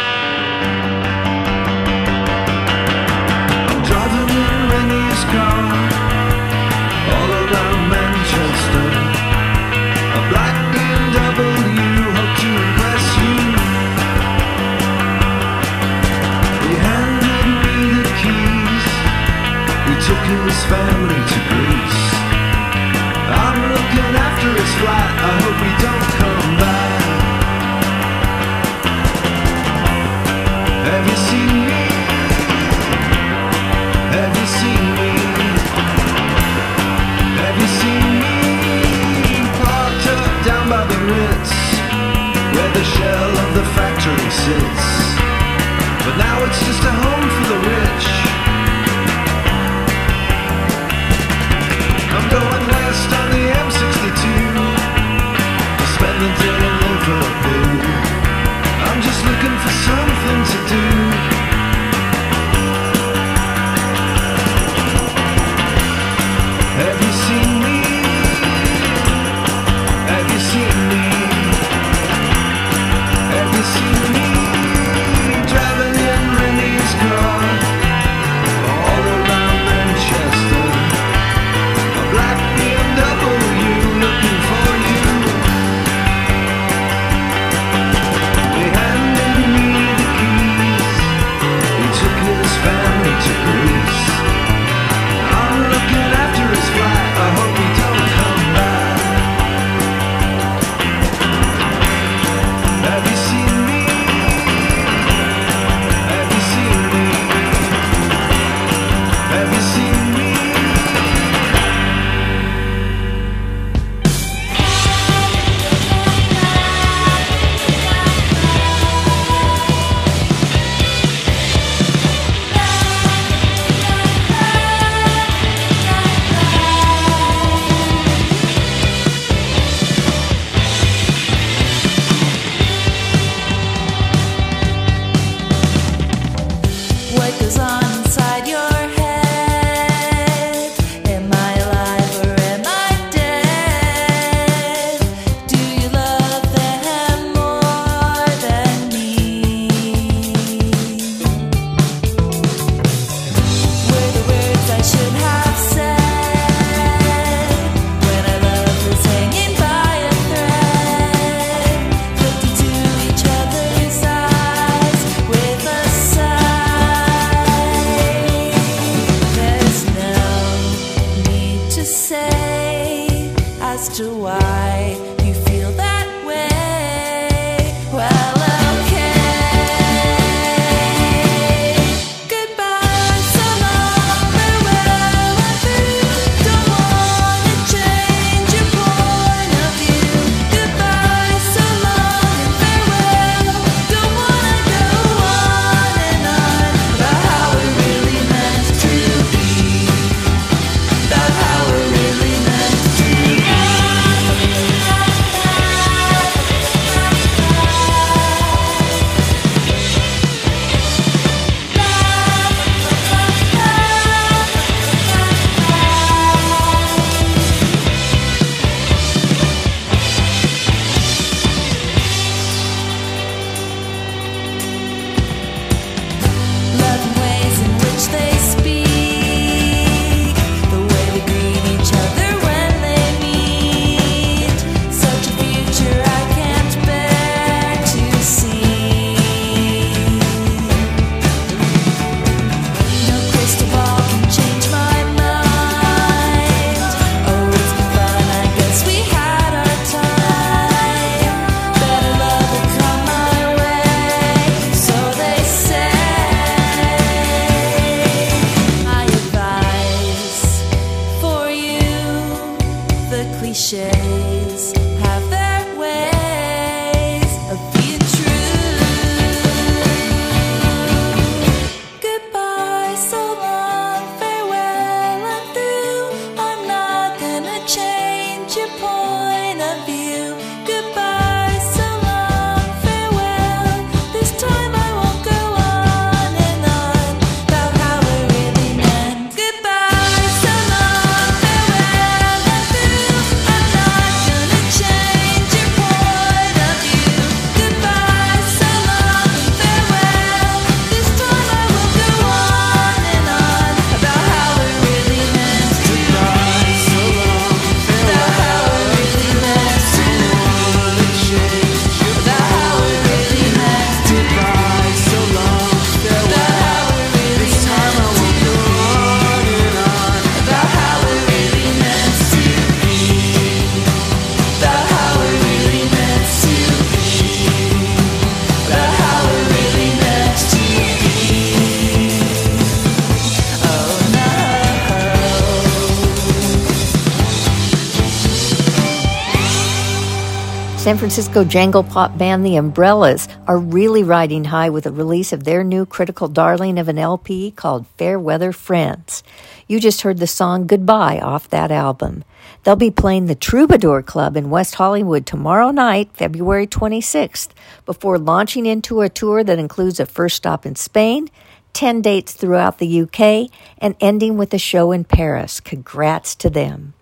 San Francisco jangle pop band The Umbrellas are really riding high with the release of their new critical darling of an LP called Fairweather Friends. You just heard the song Goodbye off that album. They'll be playing the Troubadour Club in West Hollywood tomorrow night, February 26th, before launching into a tour that includes a first stop in Spain, 10 dates throughout the UK, and ending with a show in Paris. Congrats to them.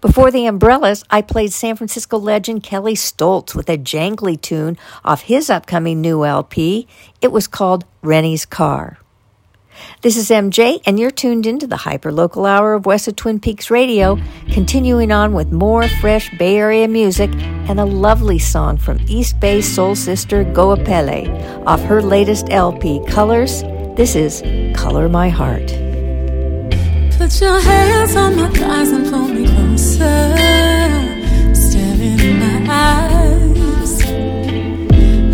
Before the Umbrellas, I played San Francisco legend Kelley Stoltz with a jangly tune off his upcoming new LP. It was called Rennie's Car. This is MJ, and you're tuned into the hyper local hour of West of Twin Peaks Radio, continuing on with more fresh Bay Area music and a lovely song from East Bay soul sister Goapele off her latest LP, Colors. This is Color My Heart. Put your hands on my thighs and pull me closer. Staring in my eyes.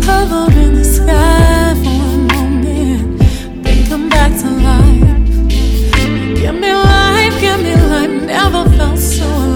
Hover in the sky for a moment. Then come back to life. Give me life, give me life. Never felt so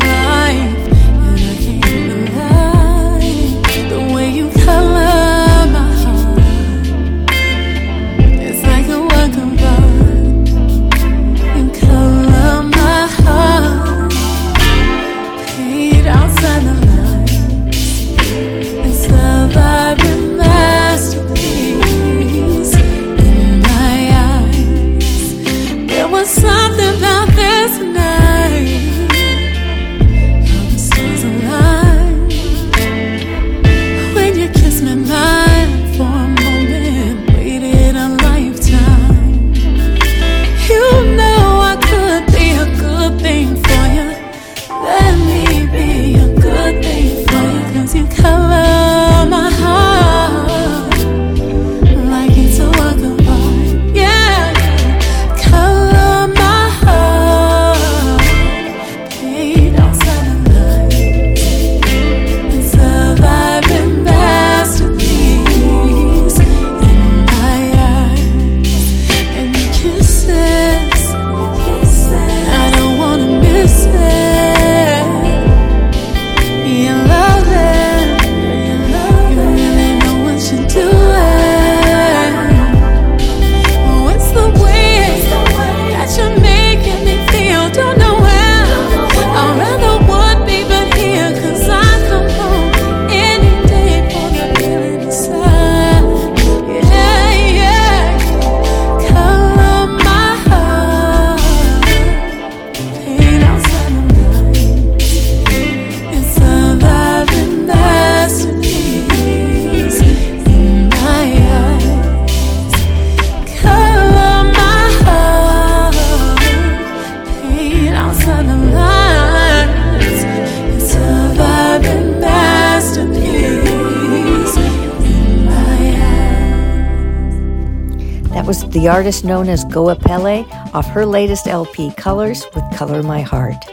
the artist known as Goapele off her latest LP, Colors, with Color My Heart.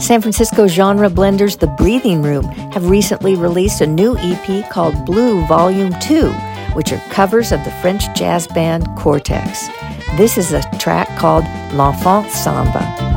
San Francisco genre blenders The Breathing Room have recently released a new EP called Blue Volume 2, which are covers of the French jazz band Cortex. This is a track called L'Enfant Samba.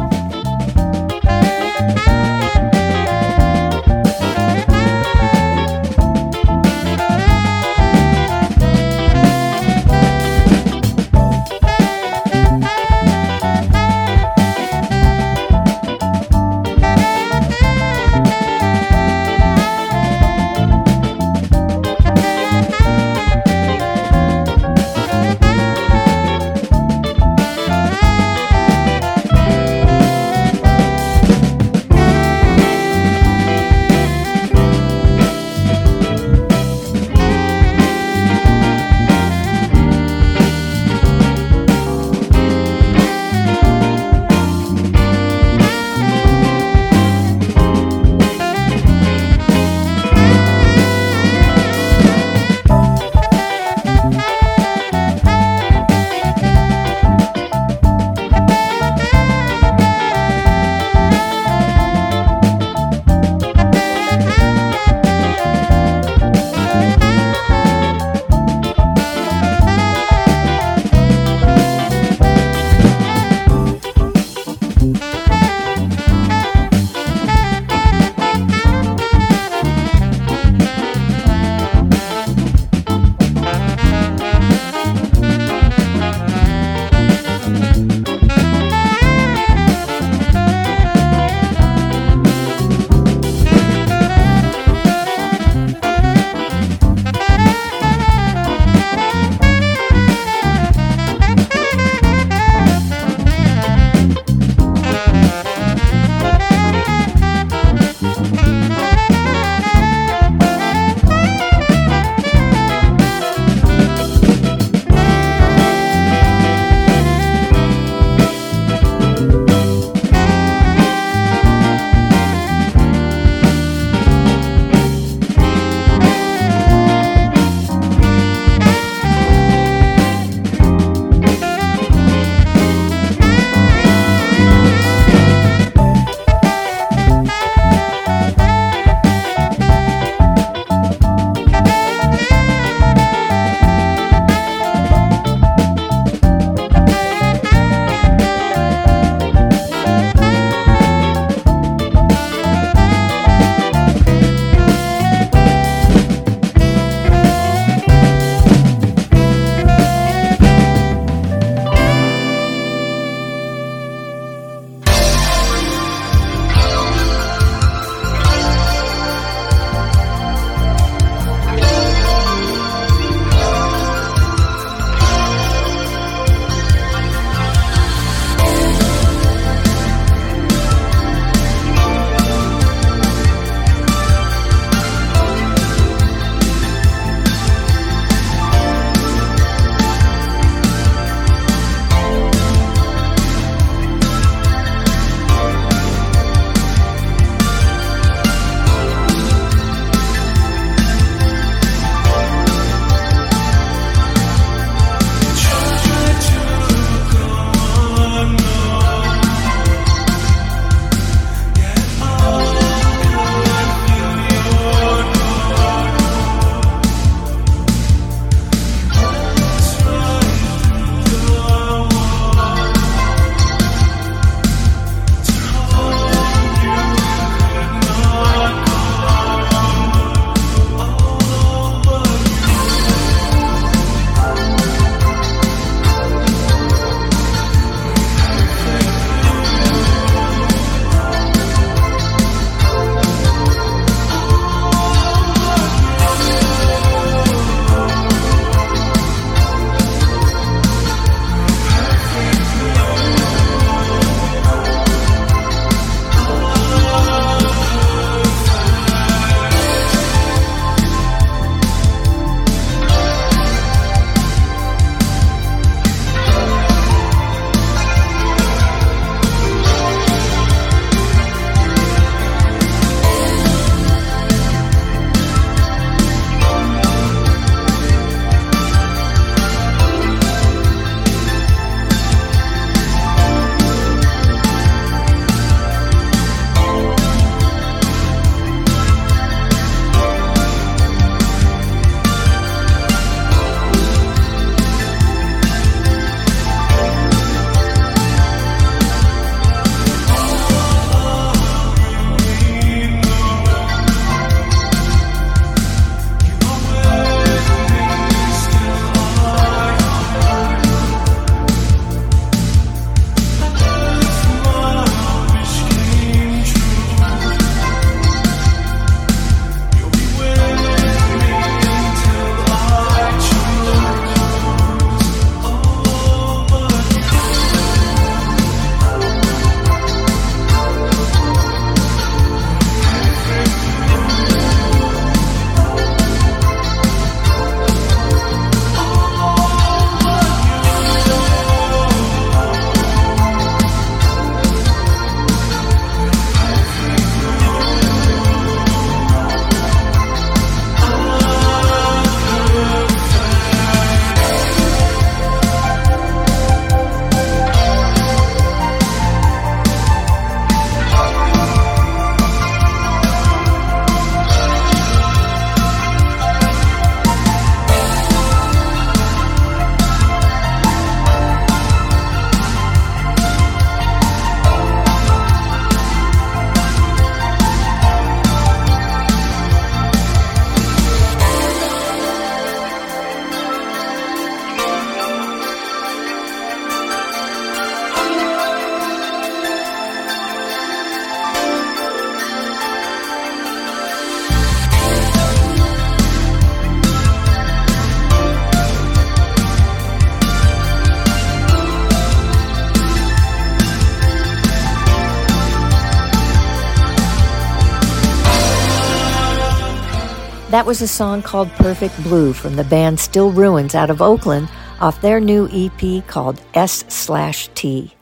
That was a song called Perfect Blue from the band Still Ruins out of Oakland off their new EP called S slash T.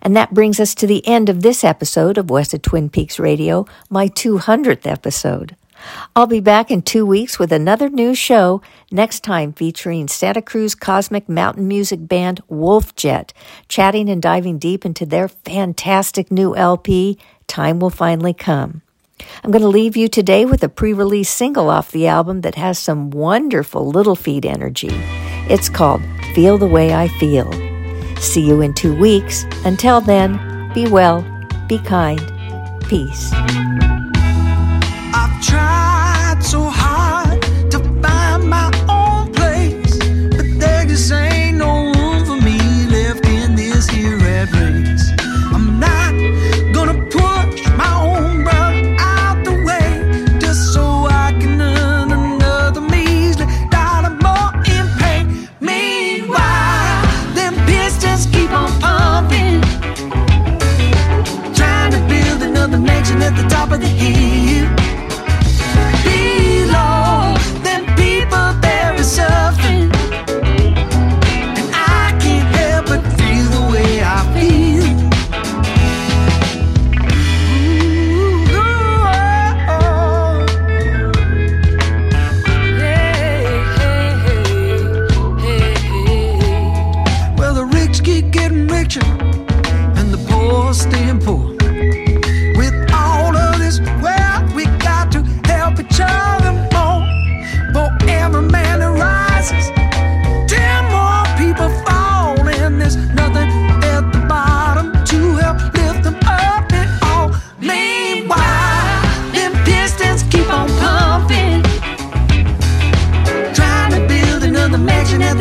And that brings us to the end of this episode of West of Twin Peaks Radio, my 200th episode. I'll be back in two weeks with another new show, next time featuring Santa Cruz Cosmic Mountain Music Band Wolf Jet, chatting and diving deep into their fantastic new LP, Time Will Finally Come. I'm going to leave you today with a pre release single off the album that has some wonderful Little Feat energy. It's called Feel the Way I Feel. See you in two weeks. Until then, be well, be kind, peace.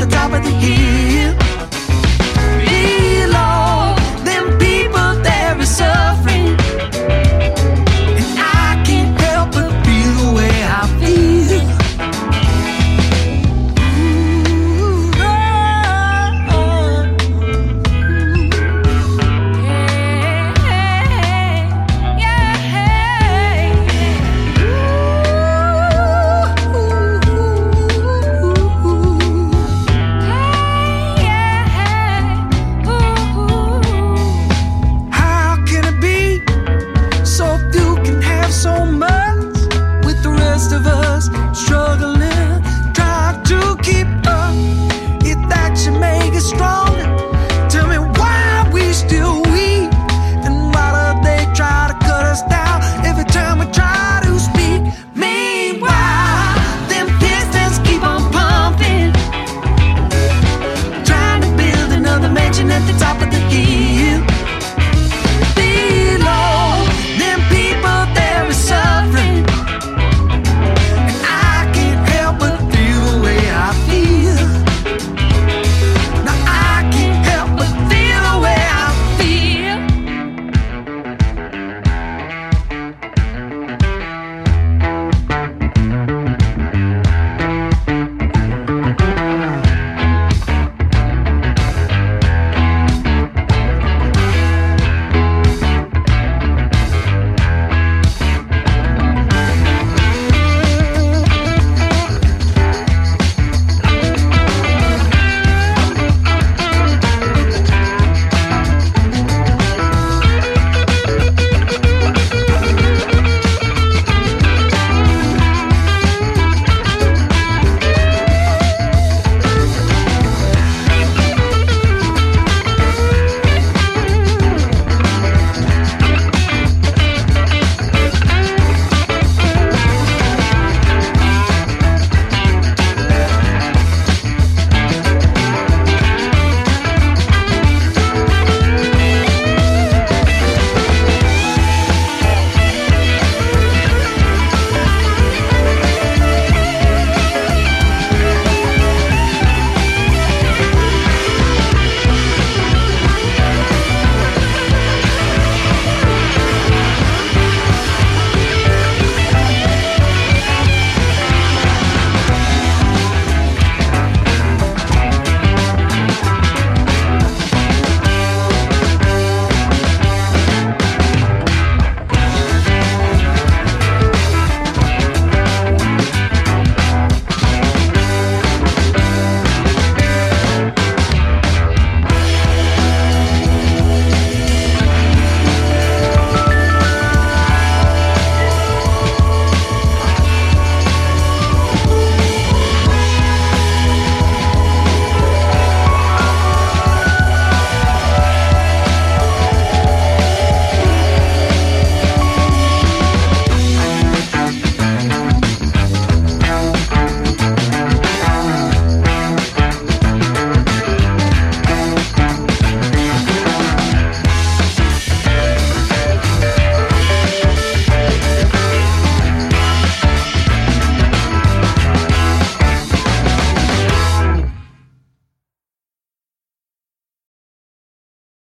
the top of the heap.